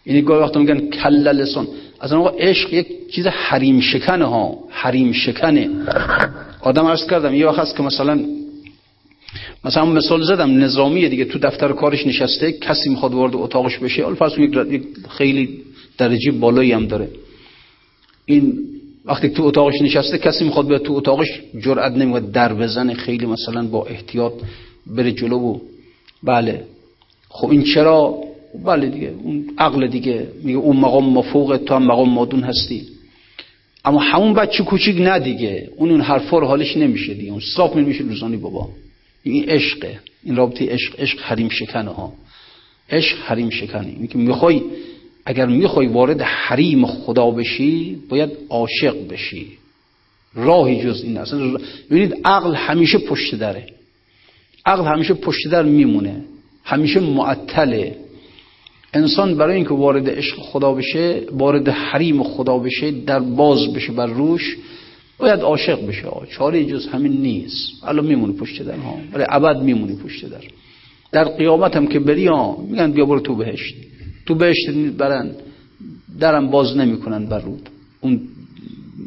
این گاهی وقتا میگن کل لسان از آقا عشق یک چیز حریم شکنه ها. حریم شکنه آدم عرض کردم یه وقت که مثلا مثلا مثال زدم نظامیه دیگه. تو دفتر کارش نشسته کسی می‌خواد وارد اتاقش بشه فرض یک خیلی درجه بالایی هم داره. این وقتی تو اتاقش نشسته کسی می‌خواد بیاد تو اتاقش جرئت نمی‌کنه در بزنه خیلی مثلا با احتیاط بره جلو و بله. خب این چرا بله دیگه اون عقل دیگه. میگه اون مقام مفوق تو هم مقام مادون هستی. اما همون بچه کوچیک نه دیگه. اون اون حرفا رو حالش نمیشه دیگه. اون صاف میشه روزانی بابا. این عشقه. این رابطه عشق عشق حریم شکنه ها. عشق حریم شکنه. که می‌خوای اگر می‌خوای وارد حریم خدا بشی باید عاشق بشی. راهی جز این اصلا ببینید عقل همیشه پشت داره عقل همیشه پشت در میمونه. همیشه معطله. انسان برای اینکه وارد عشق خدا بشه وارد حریم خدا بشه در باز بشه بر روش باید عاشق بشه چاره جز همین نیست. الان میمونه پشت در ها. برای ابد میمونی پشت در. در قیامت هم که بری ها میگن بیا برو تو بهشت. تو بهشت برن. درم باز نمی‌کنن بر رود اون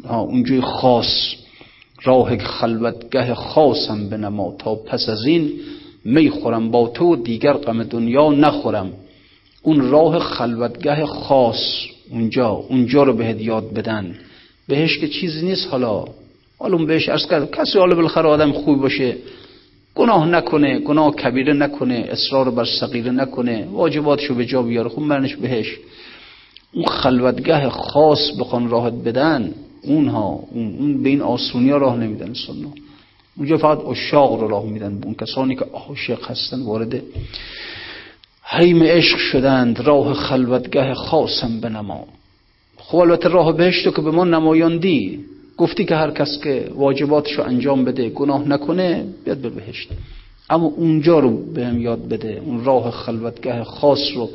ها اونجای خاص. راه خلوتگه خاصم بنما تا پس از این می‌خورم. با تو دیگر غم دنیا نخورم. اون راه خلوتگه خاص اونجا اونجا رو بهت یاد بدن. بهش که چیزی نیست حالا. حالا بهش ارز کرد کسی حالا بالاخره آدم خوب باشه. گناه نکنه گناه کبیره نکنه اصرار بر صغیره نکنه. واجباتشو به جا بیاره خب مرنش بهش. اون خلوتگاه خاص بخوان راحت بدن اونها اون به این آسونی راه نمیدن سنو اونجا فقط اشاق رو راه میدن. اون کسانی که عاشق هستن وارد حریم عشق شدند راه خلوتگاه خاصم به نما. خب البته راه بهشتو که به ما نمایاندی گفتی که هر کس که واجباتشو انجام بده گناه نکنه بیاد به بهشت. اما اونجا رو بهم یاد بده اون راه خلوتگاه خاص رو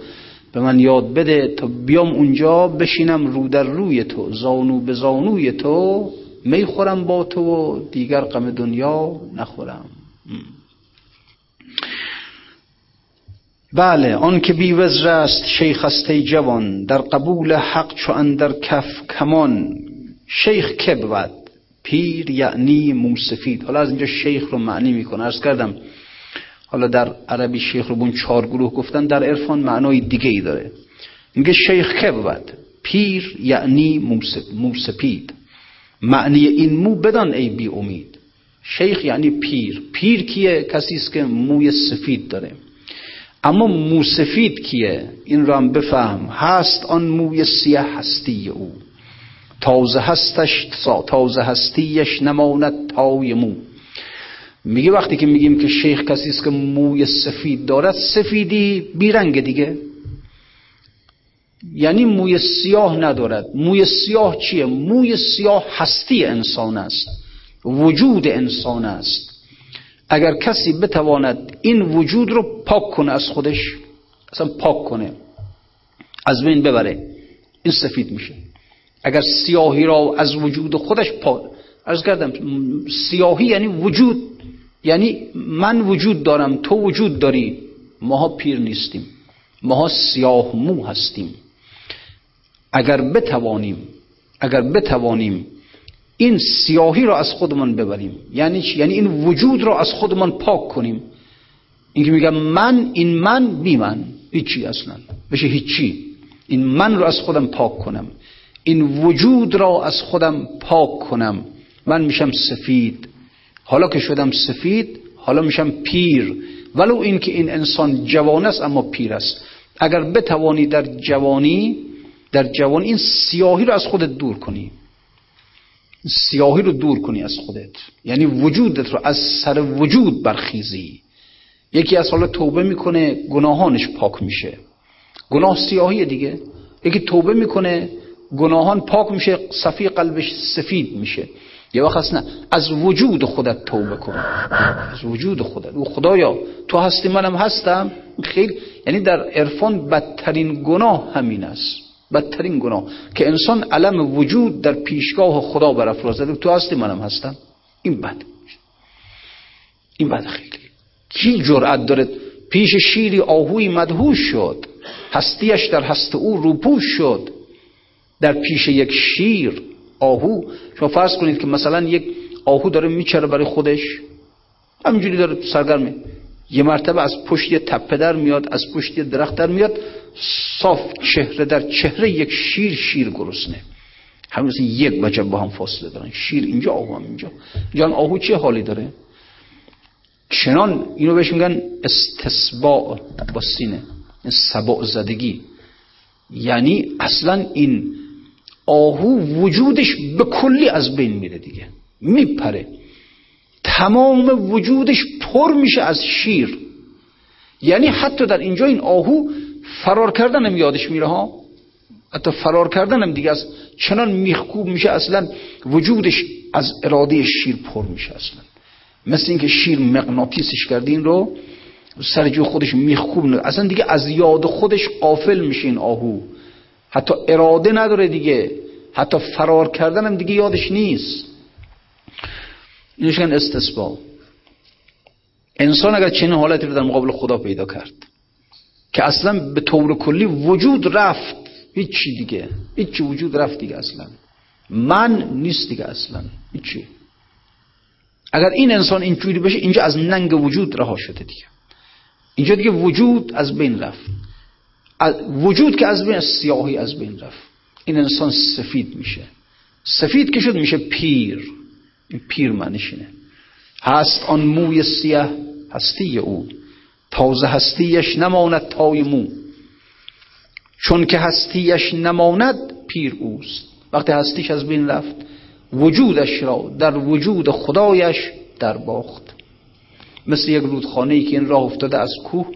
به من یاد بده تا بیام اونجا بشینم رو در روی تو زانو به زانوی تو می خورم با تو و دیگر غم دنیا نخورم. بله آن که بی وزر است شیخ است جوان در قبول حق چو اندر کف کمان. شیخ که بود؟ پیر یعنی موسفید. حالا از اینجا شیخ رو معنی می‌کنه ارز کردم. حالا در عربی شیخ رو بون چهار گروه گفتن در عرفان معنای دیگه ای داره. میگه شیخ که بود؟ پیر یعنی موسپید معنی این مو بدان ای بی امید. شیخ یعنی پیر. پیر کیه؟ کسی است که موی سفید داره. اما موسفید کیه؟ این رو هم بفهم. هست آن موی سیاه هستی او. تازه هستش تازه هستیش نماند تای مو. میگه وقتی که میگیم که شیخ کسی است که موی سفید دارد سفیدی بیرنگ دیگه. یعنی موی سیاه ندارد. موی سیاه چیه؟ موی سیاه هستی انسان است. وجود انسان است. اگر کسی بتواند این وجود رو پاک کنه از خودش اصلا پاک کنه از بین ببره این سفید میشه. اگر سیاهی را از وجود خودش پاک از کردم سیاهی یعنی وجود یعنی من وجود دارم تو وجود داری. ماها پیر نیستیم ماها سیاه مو هستیم. اگر بتوانیم اگر بتوانیم این سیاهی را از خودمان ببریم. یعنی چی؟ یعنی این وجود را از خودمان پاک کنیم. اینکه میگم من این من بی من. هیچی اصلا. بشه هیچی. این من را از خودم پاک کنم. این وجود را از خودم پاک کنم. من میشم سفید. حالا که شدم سفید حالا میشم پیر. ولو اینکه این انسان جوان است اما پیر است. اگر بتوانی در جوانی در جوانی این سیاهی رو از خودت دور کنی. سیاهی رو دور کنی از خودت. یعنی وجودت رو از سر وجود برخیزی. یکی از حالا توبه می‌کنه گناهانش پاک میشه. گناه سیاهی دیگه. یکی توبه می‌کنه گناهان پاک میشه صفی قلبش سفید میشه. یه وقت نه از وجود خودت توبه کن. از وجود خودت. او خدایا تو هستی منم هستم. خیلی یعنی در عرفان بدترین گناه همین است. بدترین گناه. که انسان علم وجود در پیشگاه خدا برافرازد. تو هستی منم هستم. این بد. این بد خیلی. کی جرأت داره؟ پیش شیری آهوی مدهوش شد. هستیش در هست او روپوش شد. در پیش یک شیر آهو. شما فرض کنید که مثلا یک آهو داره میچره برای خودش. همینجوری داره سرگرمه. یه مرتبه از پشت یه تپه در میاد از پشت یه درخت در میاد صاف چهره در چهره یک شیر شیر گرسنه. همین یک وجب با هم فاصله دارن. شیر اینجا آهو هم اینجا. جان آهو چه حالی داره؟ چنان اینو بهش میگن استسباع با سینه سباع زدگی. یعنی اصلا این آهو وجودش به کلی از بین میره دیگه. میپره. تمام وجودش پر میشه از شیر. یعنی حتی در اینجا این آهو فرار کردنم یادش میره ها. حتی فرار کردنم دیگه از چنان میخکوب میشه اصلا وجودش از اراده شیر پر میشه اصلا. مثل اینکه شیر مغناطیسش کردین رو سر جو خودش میخکوب اصلا دیگه از یاد خودش قافل میشه این آهو. حتی اراده نداره دیگه. حتی فرار کردن هم دیگه یادش نیست. اینش استصبا انسان اگر چنین حالتی رو در مقابل خدا پیدا کرد که اصلا به طور کلی وجود رفت هیچی دیگه. هیچی وجود رفت دیگه اصلا. من نیست دیگه اصلا. هیچی. اگر این انسان اینجوری بشه اینجا از ننگ وجود رها شده دیگه. اینجا دیگه وجود از بین رفت. وجود که از بین سیاهی از بین رفت. این انسان سفید میشه. سفید که شد میشه پیر. این پیر منشینه هست آن موی سیه هستی او. تازه هستیش نماند تای مو. چون که هستیش نماند پیر اوست. وقتی هستیش از بین رفت وجودش را در وجود خدایش در باخت. مثل یک رودخانه ای که این راه افتاده از کوه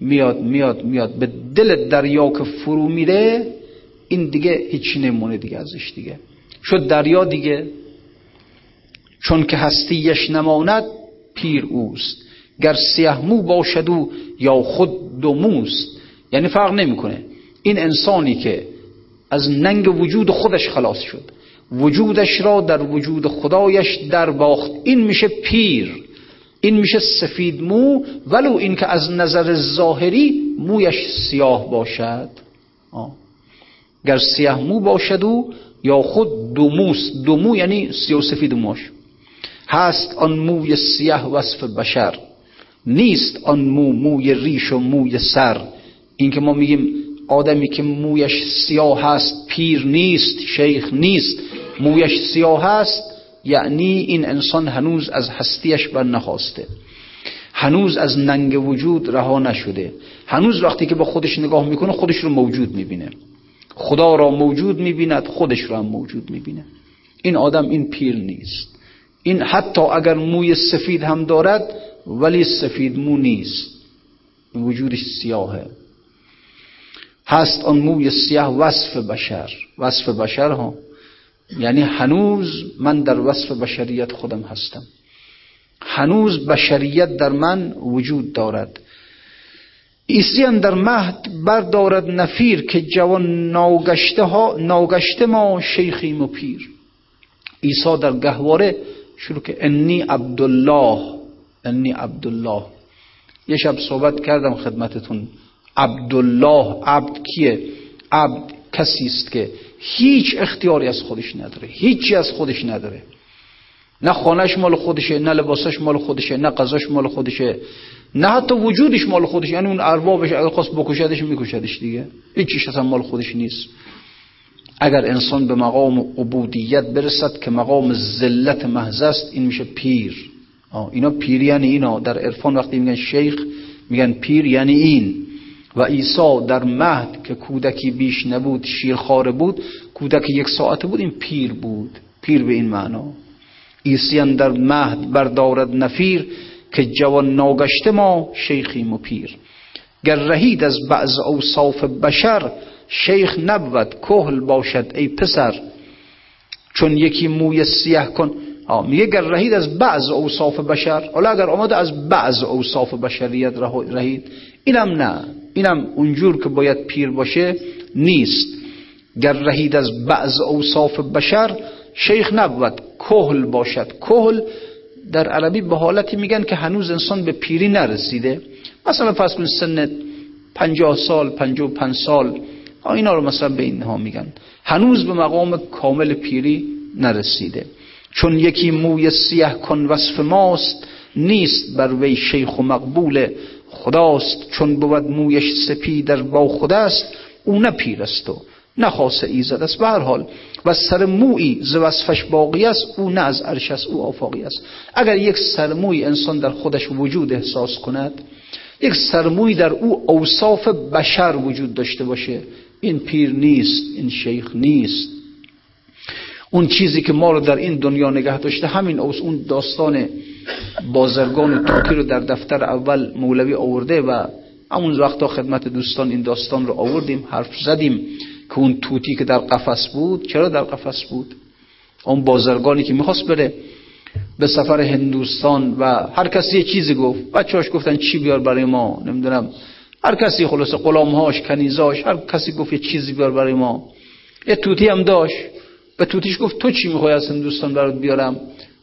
میاد میاد میاد به دل دریا که فرو میره این دیگه هیچی نمونه دیگه ازش دیگه. شد دریا دیگه. چون که هستیش نماند پیر اوست. گر سیه مو باشد او یا خود دو موست. یعنی فرق نمی‌کنه. این انسانی که از ننگ وجود خودش خلاص شد. وجودش را در وجود خدایش در باخت این میشه پیر. این میشه سفید مو. ولو این که از نظر ظاهری مویش سیاه باشد. آه. گر سیاه مو باشد او یا خود دو موست. دو مو یعنی سیاه سفید موش. هست آن موی سیاه وصف بشر. نیست آن مو موی ریش و موی سر. این که ما میگیم آدمی که مویش سیاه هست پیر نیست شیخ نیست. مویش سیاه هست یعنی این انسان هنوز از هستیش بر نخواسته هنوز از ننگ وجود رها نشده. هنوز وقتی که به خودش نگاه می‌کنه خودش رو موجود می‌بینه. خدا را موجود می‌بیند خودش را هم موجود می‌بینه. این آدم این پیر نیست. این حتی اگر موی سفید هم دارد ولی سفید مو نیست. وجودش سیاهه. هست آن موی سیاه وصف بشر. وصف بشر ها. یعنی هنوز من در وصف بشریت خودم هستم. هنوز بشریت در من وجود دارد. ایسیان در مهد بردارد نفیر که جوان ناگشته, ها ناگشته ما شیخیم و پیر. عیسی در گهواره شروع که انی عبدالله انی عبدالله. یه شب صحبت کردم خدمتتون. عبدالله عبد کیه؟ عبد کسی است که هیچ اختیاری از خودش نداره هیچی از خودش نداره. نه خانهش مال خودشه نه لباسش مال خودشه نه قضاش مال خودشه نه حتی وجودش مال خودش یعنی اون اربابش اگر خواست بکشدش میکشدش دیگه. هیچیش اصلا مال خودش نیست. اگر انسان به مقام عبودیت برسد که مقام ذلت محض است این میشه پیر. اینا پیر یعنی اینا. در عرفان وقتی میگن شیخ میگن پیر یعنی این. و عیسی در مهد که کودکی بیش نبود شیرخواره بود کودک یک ساعته بود این پیر بود. پیر به این معنا. عیسی در مهد بردارد نفیر که جوان ناگشته ما شیخیم و پیر. گر رهید از بعض اوصاف بشر شیخ نبود کهل باشد ای پسر. چون یکی موی سیاه کن. میگه گر رهید از بعض اوصاف بشر حالا اگر آمده از بعض اوصاف بشریت رهید اینم نه. اینم اونجور که باید پیر باشه نیست. گر رهید از بعض اوصاف بشر شیخ نبود کهل باشد. کهل در عربی به حالتی میگن که هنوز انسان به پیری نرسیده. مثلا فرض کن سن پنجاه سال پنجاه و پنج سال اینا رو مثلا به اینها میگن. هنوز به مقام کامل پیری نرسیده. چون یکی موی سیاه کن وصف ماست نیست بر وی شیخ و مقبول خداست. چون بود مویش سپید در با خداست او نه پیر است و نه خاص ایزد است. به هر حال و سر موی ز وصفش باقی است او نه از عرش است او آفاقی است. اگر یک سرموی انسان در خودش وجود احساس کند یک سرموی در او اوصاف بشر وجود داشته باشه این پیر نیست این شیخ نیست. اون چیزی که ما رو در این دنیا نگه داشته همین اون داستان بازرگان ترکی رو در دفتر اول مولوی آورده و همون وقتا خدمت دوستان این داستان رو آوردیم حرف زدیم که اون توتی که در قفس بود چرا در قفس بود؟ اون بازرگانی که می‌خواست بره به سفر هندوستان و هر کسی یه چیزی گفت بچه‌هاش گفتن چی بیار برای ما؟ نمی‌دونم. هر کسی خلاصه غلامهاش کنیزاش هر کسی گفت یه چیزی بیار برای ما. یه توتی هم داشت. به توتیش گفت تو چی می‌خوای از هندوستان برات بیارم؟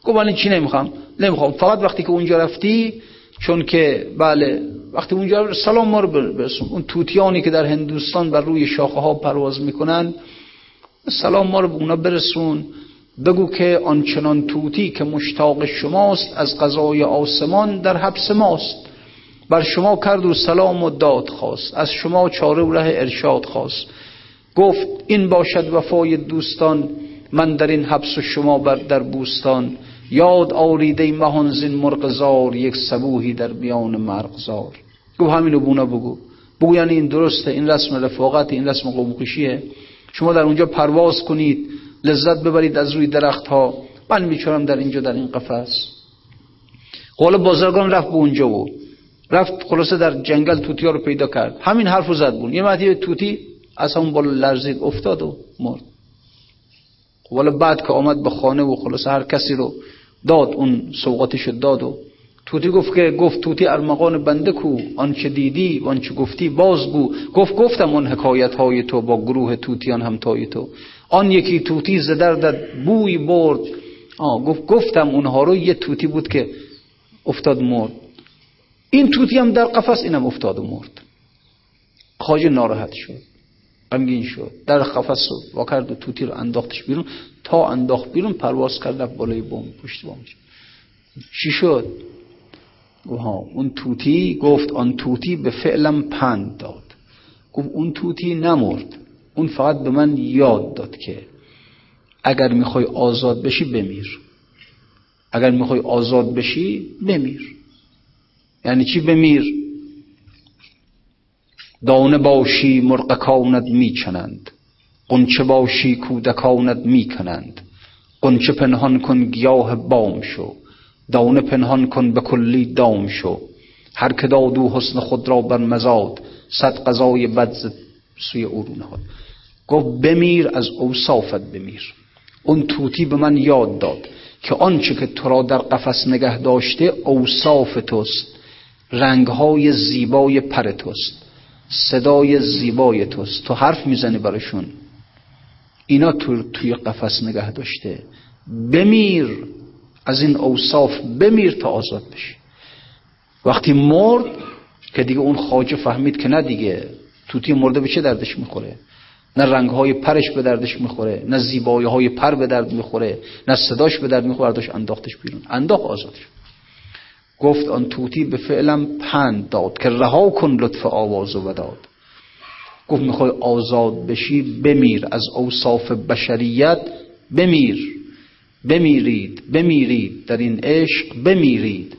گفت من چی نمی‌خوام. نمی‌خوام. فقط وقتی که اونجا رفتی چون که بله وقتی اونجا سلام ما رو برسون. اون توتیانی که در هندوستان بر روی شاخه ها پرواز می‌کنن سلام ما رو به اونا برسون. بگو که آنچنان توتی که مشتاق شماست از قضای آسمان در حبس ماست. بر شما کرد و سلام و داد خواست. از شما چاره و ره ارشاد خواست. گفت این باشد وفای دوستان من در این حبس و شما بر در بوستان. یاد آریده مهان زین مرغزار یک سبوهی در بیان مرغزار گفت همینو بونا بگو. بگو یعنی این درسته این رسم رفاقت این رسم قومقیشیه شما در اونجا پرواز کنید لذت ببرید از روی درخت ها من میچورم در اینجا در این قفس. قول بازرگان رفت به اونجا بود رفت خلاصه در جنگل توتی ها رو پیدا کرد. همین حرف زد بود یه مدی توتی از همون بالا لرزید افتاد و مرد. ولی بعد که آمد به خانه و خلاصه هر کسی رو داد اون سوقاتش داد و توتی گفت که گفت توتی ارمغان بنده کو آنچه دیدی و آنچه گفتی بازگو گفت گفتم اون حکایت های تو با گروه توتیان همتای تو. آن یکی توتی زدردت بوی برد. آه گفت گفتم اونها رو یه توتی بود که افتاد مرد. این توتی هم در قفس اینم افتاد و مرد. خواجه ناراحت شد غمگین شد در قفس رو واکرد و توتی رو انداختش بیرون. تا انداخت بیرون پرواز کرد بالای بوم پشت بوم چی شد؟ ها اون توتی گفت آن توتی به فعلم پند داد. گفت اون توتی نمرد اون فقط به من یاد داد که اگر می‌خوای آزاد بشی بمیر. اگر می‌خوای آزاد بشی بمیر. یعنی چی بمیر دانه باشی مرقکانت میچنند. قنچه باشی کودکانت می‌کنند. قنچه پنهان کن گیاه بام شو. دانه پنهان کن به کلی دام شو. هر که دادو حسن خود را بر مزاد صد قضای بد سوی او رو گفت بمیر از اوصافت بمیر اون توتی به من یاد داد که آنچه که تو را در قفس نگه داشته اوصاف توست. رنگهای زیبای پر توست. صدای زیبای توست. تو حرف می‌زنی براشون. اینا تو توی قفس نگه داشته. بمیر. از این اوصاف بمیر تا آزاد بشی. وقتی مرد که دیگه اون خاجه فهمید که نه دیگه توتی مرده به چه دردش می‌خوره؟ نه رنگ های پرش به دردش می‌خوره نه زیبایی های پر به درد می‌خوره نه صداش به درد می‌خوره داشت انداختش بیرون. انداخت آزادش. گفت آن توتی به فعلم پند داد که رها کن لطف آواز و وداد. گفت می‌خوای آزاد بشی بمیر. از اوصاف بشریت بمیر. بمیرید بمیرید. در این عشق بمیرید.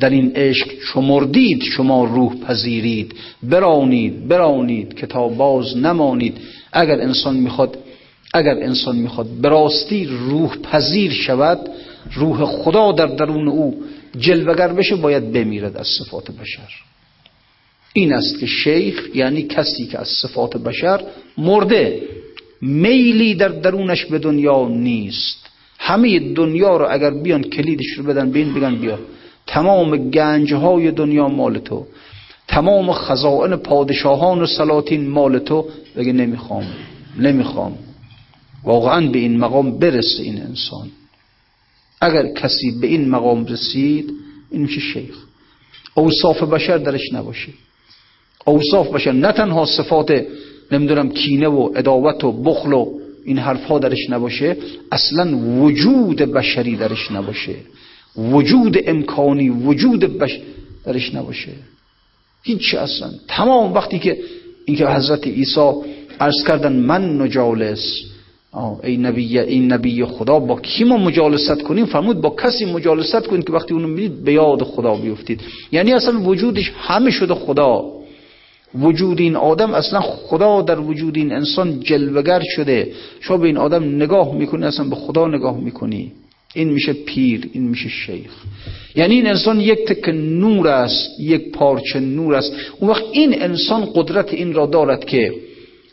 در این عشق شمردید شما روح پذیرید. برانید برانید که تا باز نمانید. اگر انسان می‌خواد اگر انسان می‌خواد براستی روح پذیر شود روح خدا در درون او جلوگر بشه باید بمیرد از صفات بشر. این است که شیخ یعنی کسی که از صفات بشر مرده میلی در درونش به دنیا نیست. همه دنیا رو اگر بیان کلیدش رو بدن بین بگن بیا. تمام گنج های دنیا مال تو. تمام خزائن پادشاهان و سلاطین مال تو. بگه نمی‌خوام نمی‌خوام. واقعا به این مقام برسه این انسان. اگر کسی به این مقام رسید این میشه شیخ. اوصاف بشر درش نباشه. اوصاف بشر نه تنها صفات نمی‌دونم کینه و اداوت و بخل و این حرفها درش نباشه اصلا وجود بشری درش نباشه. وجود امکانی وجود بش درش نباشه. هیچ اصلا. تمام وقتی که اینکه حضرت عیسی عرض کردن من نجالس ای نبی این نبی خدا با کی ما مجالست کنیم؟ فرمود با کسی مجالست کنید که وقتی اونو می‌دید به یاد خدا بیفتید. یعنی اصلا وجودش همه شده خدا. وجود این آدم اصلا خدا در وجود این انسان جلوگر شده. شما به این آدم نگاه می‌کنی اصلا به خدا نگاه می‌کنی. این میشه پیر این میشه شیخ. یعنی این انسان یک تک نور است یک پارچه نور است. اون وقت این انسان قدرت این را دارد که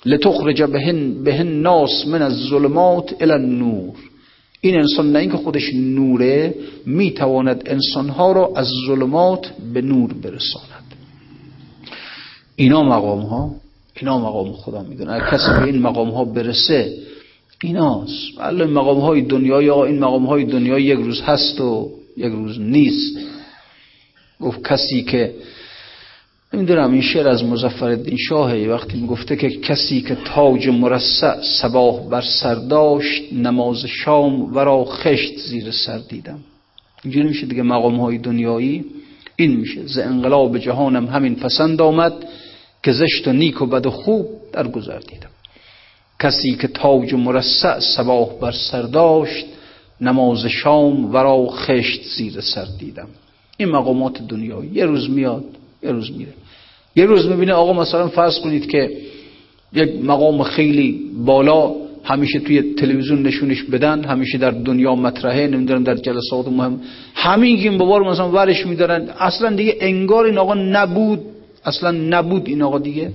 لتخرج بهن بهن ناس من از ظلمات الى النور. این انسان نه اینکه خودش نوره می‌تواند انسانها را از ظلمات به نور برساند. اینا مقام ها اینا مقام خدا می‌دونه. اگر کسی به این مقام ها برسه ایناست. بله مقام های دنیا یا این مقام های دنیا یک روز هست و یک روز نیست. گفت کسی که نمی‌دونم این شعر از مزفر شاهه. وقتی می‌گفته که کسی که تاج مرسع سباه بر سر داشت نماز شام ورا خشت زیر سر دیدم. اینجوری میشه دیگه مقام های دنیایی؟ این میشه. ز انقلاب جهانم همین پسند آمد که زشت و نیک و بد و خوب در گذر دیدم. کسی که تاج مرسع سباه بر سر داشت نماز شام ورا خشت زیر سر دیدم. این مقامات دنیایی. یه روز میاد یه روز میره. یه روز می‌بینه آقا مثلا فرض کنید که یک مقام خیلی بالا همیشه توی تلویزیون نشونش بدن همیشه در دنیا مطرحه نمی‌دونم در جلسات مهم. همین که بابار مثلا ورش میدارن اصلا دیگه انگار این آقا نبود. اصلا نبود این آقا دیگه.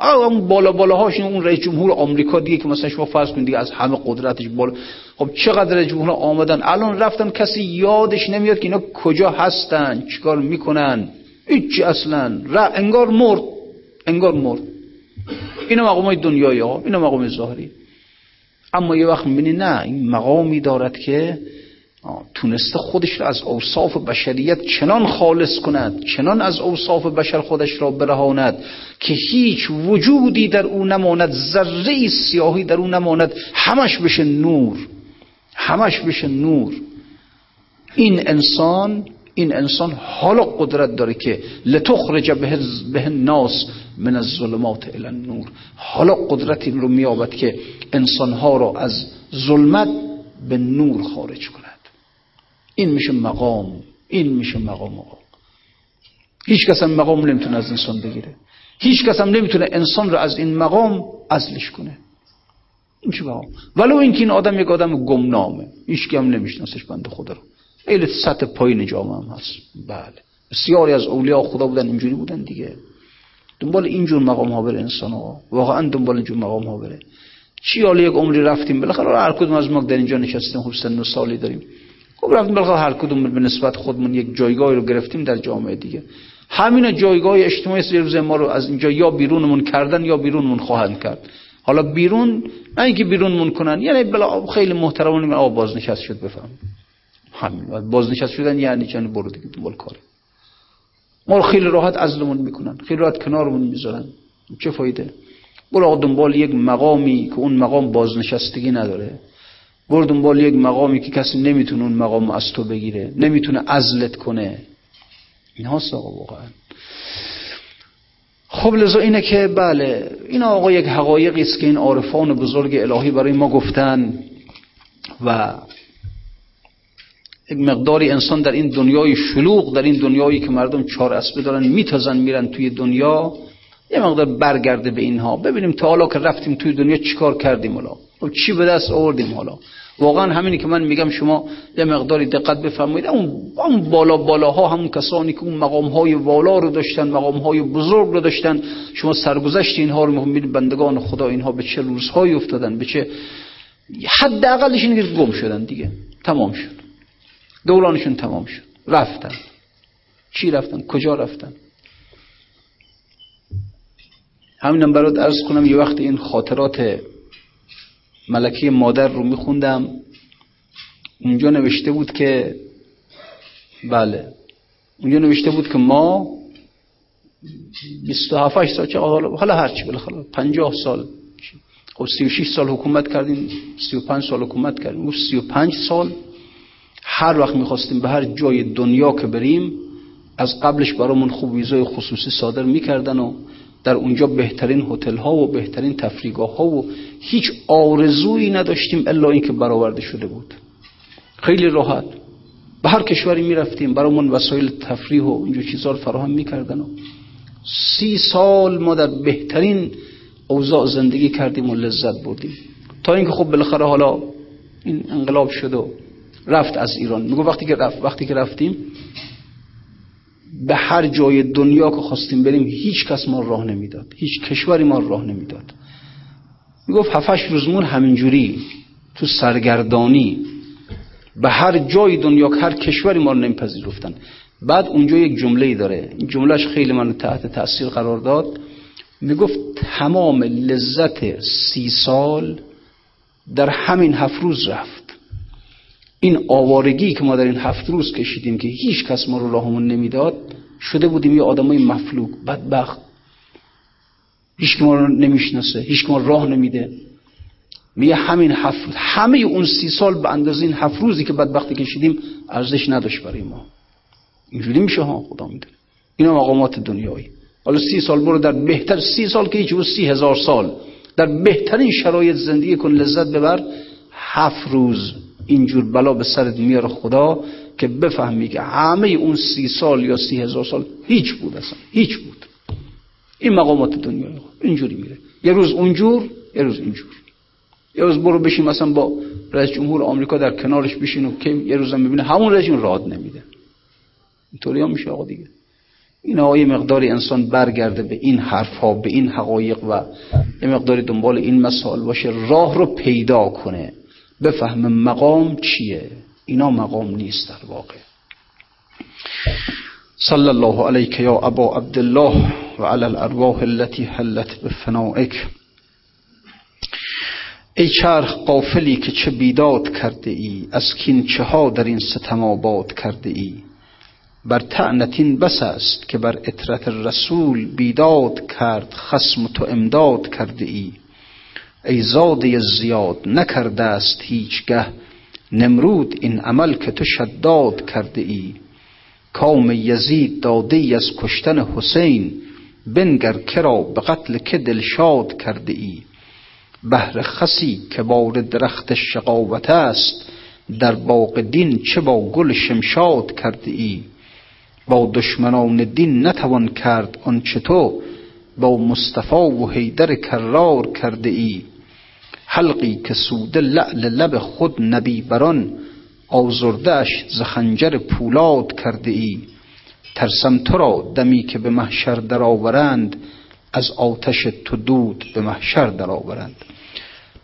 اون بالا بالاهاش اون رئیس جمهور آمریکا دیگه که مثلا شما فرض کنید دیگه از همه قدرتش بالا. خب چقدر رئیس جمهور آمدن؟ الان رفتن کسی یادش نمیاد که اینا کجا هستن چیکار می‌کنن. هیچ اصلا را انگار مرد انگار مرد اینا مقام های دنیایی ها اینا مقام ظاهری اما یه وقت می‌بینی نه این مقامی دارد که تونسته خودش را از اوصاف بشریت چنان خالص کند چنان از اوصاف بشر خودش را برهاند که هیچ وجودی در او نماند ذره سیاهی در او نماند همش بشه نور همش بشه نور این انسان این انسان حالا قدرت داره که لتخرج به, ناس من الظلمات الى النور. حالا قدرت این رو میابد که انسانها را از ظلمت به نور خارج کند. این میشه مقام. این میشه مقام آقا. هیچ کس هم مقام نمی‌تونه از انسان بگیره. هیچ کس هم نمی‌تونه انسان رو از این مقام ازلش کنه. این چه مقام. ولو اینکه این آدم یک آدم گمنامه. هیچ هم نمیشناسش بنده خدا رو. خیلی سطح پایین جامعه هم هست. بله. بسیاری از اولیاء خدا بودن اینجوری بودن دیگه. دنبال اینجور مقام ها بره انسان ها. واقعا دنبال اینجور مقام ها بره. چی حالا یک عمری رفتیم؟ بالاخره هر کدوم از ما در اینجا نشستیم خب سن و سالی داریم. خب رفتیم بالاخره هر کدوم به نسبت خودمون یک جایگاهی رو گرفتیم در جامعه دیگه. همین جایگاه اجتماعی روز ما رو از اینجا یا بیرونمون کردن یا بیرونمون خواهند کرد. حالا بیرون نه اینکه بیرونمون کنن یعنی بلا خیلی محترمانه آقا بازنشست شد بفهم. همین. بازنشست شدن یعنی چنین برو دیگه دنبال کار. ما خیلی راحت ازلمون می‌کنن. خیلی راحت کنارمون می‌ذارن. چه فایده؟ برو دنبال یک مقامی که اون مقام بازنشستگی نداره. برو دنبال یک مقامی که کسی نمی‌تونه اون مقام از تو بگیره. نمی‌تونه ازلت کنه. این هاست آقا واقعا. خب لذا اینه که بله این آقا یک حقایقی است که این عارفان بزرگ الهی برای ما گفتن و یک مقداری انسان در این دنیای شلوغ در این دنیایی که مردم چهار اسبه دارن میتازن میرن توی دنیا. یه مقدار برگرده به اینها. ببینیم تا حالا که رفتیم توی دنیا چیکار کردیم حالا؟ خب چی به دست آوردیم حالا؟ واقعا همینی که من میگم شما یه مقداری دقت بفرمایید. اون اون بالا بالاها همون کسانی که اون مقام های والا رو داشتن مقام های بزرگ رو داشتن. شما سرگذشت اینها رو می‌بینید بندگان خدا اینها به چه روزهایی افتادن به چه حداقلش اینه گم شدن دیگه. تمام شد. دورانشون تمام شد. رفتن. چی رفتن؟ کجا رفتن؟ همینم برات ارز کنم یه وقت این خاطرات ملکه مادر رو میخوندم. اونجا نوشته بود که بله. اونجا نوشته بود که ما 27 سال چه حالا حالا هر چی بالاخره 50 سال. خب 36 سال حکومت کردیم 35 سال حکومت کردیم. 35 سال هر وقت می‌خواستیم به هر جای دنیا که بریم از قبلش برامون خوب ویزای خصوصی صادر می‌کردن و در اونجا بهترین هتل ها و بهترین تفریگاه ها و هیچ آرزویی نداشتیم الا اینکه برآورده شده بود. خیلی راحت. به هر کشوری می‌رفتیم برامون وسایل تفریح و اینجور چیزا فراهم می‌کردن و سی سال ما در بهترین اوضاع زندگی کردیم و لذت بردیم. تا اینکه خب بالاخره حالا این انقلاب شد و رفت از ایران. میگو وقتی که رفت وقتی که رفتیم به هر جای دنیا که خواستیم بریم هیچ کس ما راه نمی‌داد. هیچ کشوری ما راه نمی‌داد. می‌گفت هفتش روزمون همینجوری تو سرگردانی. به هر جای دنیا که هر کشوری ما رو نمیپذیرفتن. بعد اونجا یک جمله داره. این جملهش خیلی من تحت تاثیر قرار داد. می‌گفت تمام لذت سی سال در همین هفت روز رفت. این آوارگی که ما در این هفت روز کشیدیم که هیچ کس ما رو راهمون نمی‌داد شده بودیم یه آدمای مفلوک بدبخت. هیچ ما رو نمی‌شناسه هیچ ما راه نمیده. میگه همین هفت همه اون سی سال به اندازه این هفت روزی که بدبختی کشیدیم ارزش نداشت برای ما. اینجوری میشه ها؟ خدا می‌دونه. اینا مقامات دنیایی. حالا سی سال برو در بهتر سی سال که هیچ سی هزار سال. در بهترین شرایط زندگی کن لذت ببر. هفت روز. اینجور بلا به سرت میاره خدا که بفهمی که همه اون سی سال یا سی هزار سال هیچ بود اصلا هیچ بود. این مقامات دنیا اینجوری میره. یه روز اونجور یه روز اینجور. یه روز برو بشین مثلا با رئیس جمهور آمریکا در کنارش بشین و که یه روز می‌بینه همون رئیس راد نمیده. اینطوری هم میشه آقا دیگه. این آقای مقداری انسان برگرده به این حرف ها به این حقایق و یه مقداری دنبال این مسائل باشه راه رو پیدا کنه. بفهم مقام چیه. اینا مقام نیست در واقع. صلی الله علیک یا ابا عبدالله و علی الارواح التي حلت بفنائک. ای چرخ قافلی که چه بیداد کرده ای از کین چه ها در این ستم آباد کرده ای. بر تعنتین بس است که بر اطرت رسول بیداد کرد خسم تو امداد کرده ای. ای زاده زیاد نکرده است هیچگه نمرود این عمل که تو شداد کرده ای. کام یزید داده ای از کشتن حسین بنگر کرا به قتل که دلشاد کرده ای. بهر خسی که بار درخت شقاوت است در باغ دین چه با گل شمشاد کرده ای. با دشمنان دین نتوان کرد آنچه تو با مصطفی و حیدر کرار کرده ای. حلقی که سود لعل لب خود نبی بران آزردهش ز خنجر پولاد کرده ای. ترسم تو را دمی که به محشر درآورند از آتش تو دود به محشر درآورند.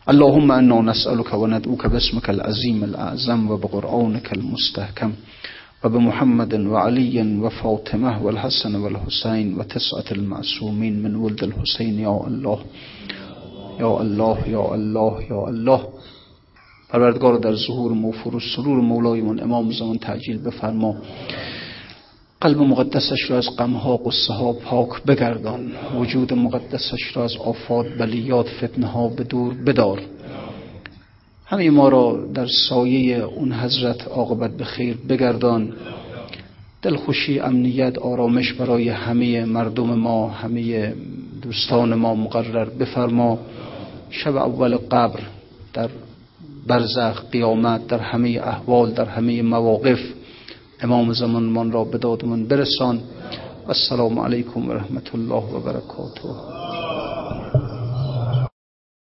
اللهم انا نسألك و ندعوك باسمك العظیم الاعظم و بقرآنك المستحکم و بمحمد وعلي وفاطمة والحسن والحسين وتسعة المعصومين من ولد الحسين يا الله. یا الله یا الله یا الله. پروردگار در ظهور موفور و سرور مولایمون امام زمان تعجیل بفرما. قلب مقدسش را از غمها قصه ها پاک بگردان. وجود مقدسش را از آفات بلیات فتنه ها به دور بدار. همه ما را در سایه اون حضرت عاقبت به خیر بگردان. دلخوشی امنیت آرامش برای همه مردم ما همه دوستان ما مقرر بفرما. شب اول قبر در برزخ قیامت در همه احوال در همه مواقف امام زمانمان را به دادمان برسان. السلام علیکم و رحمت الله و برکاته.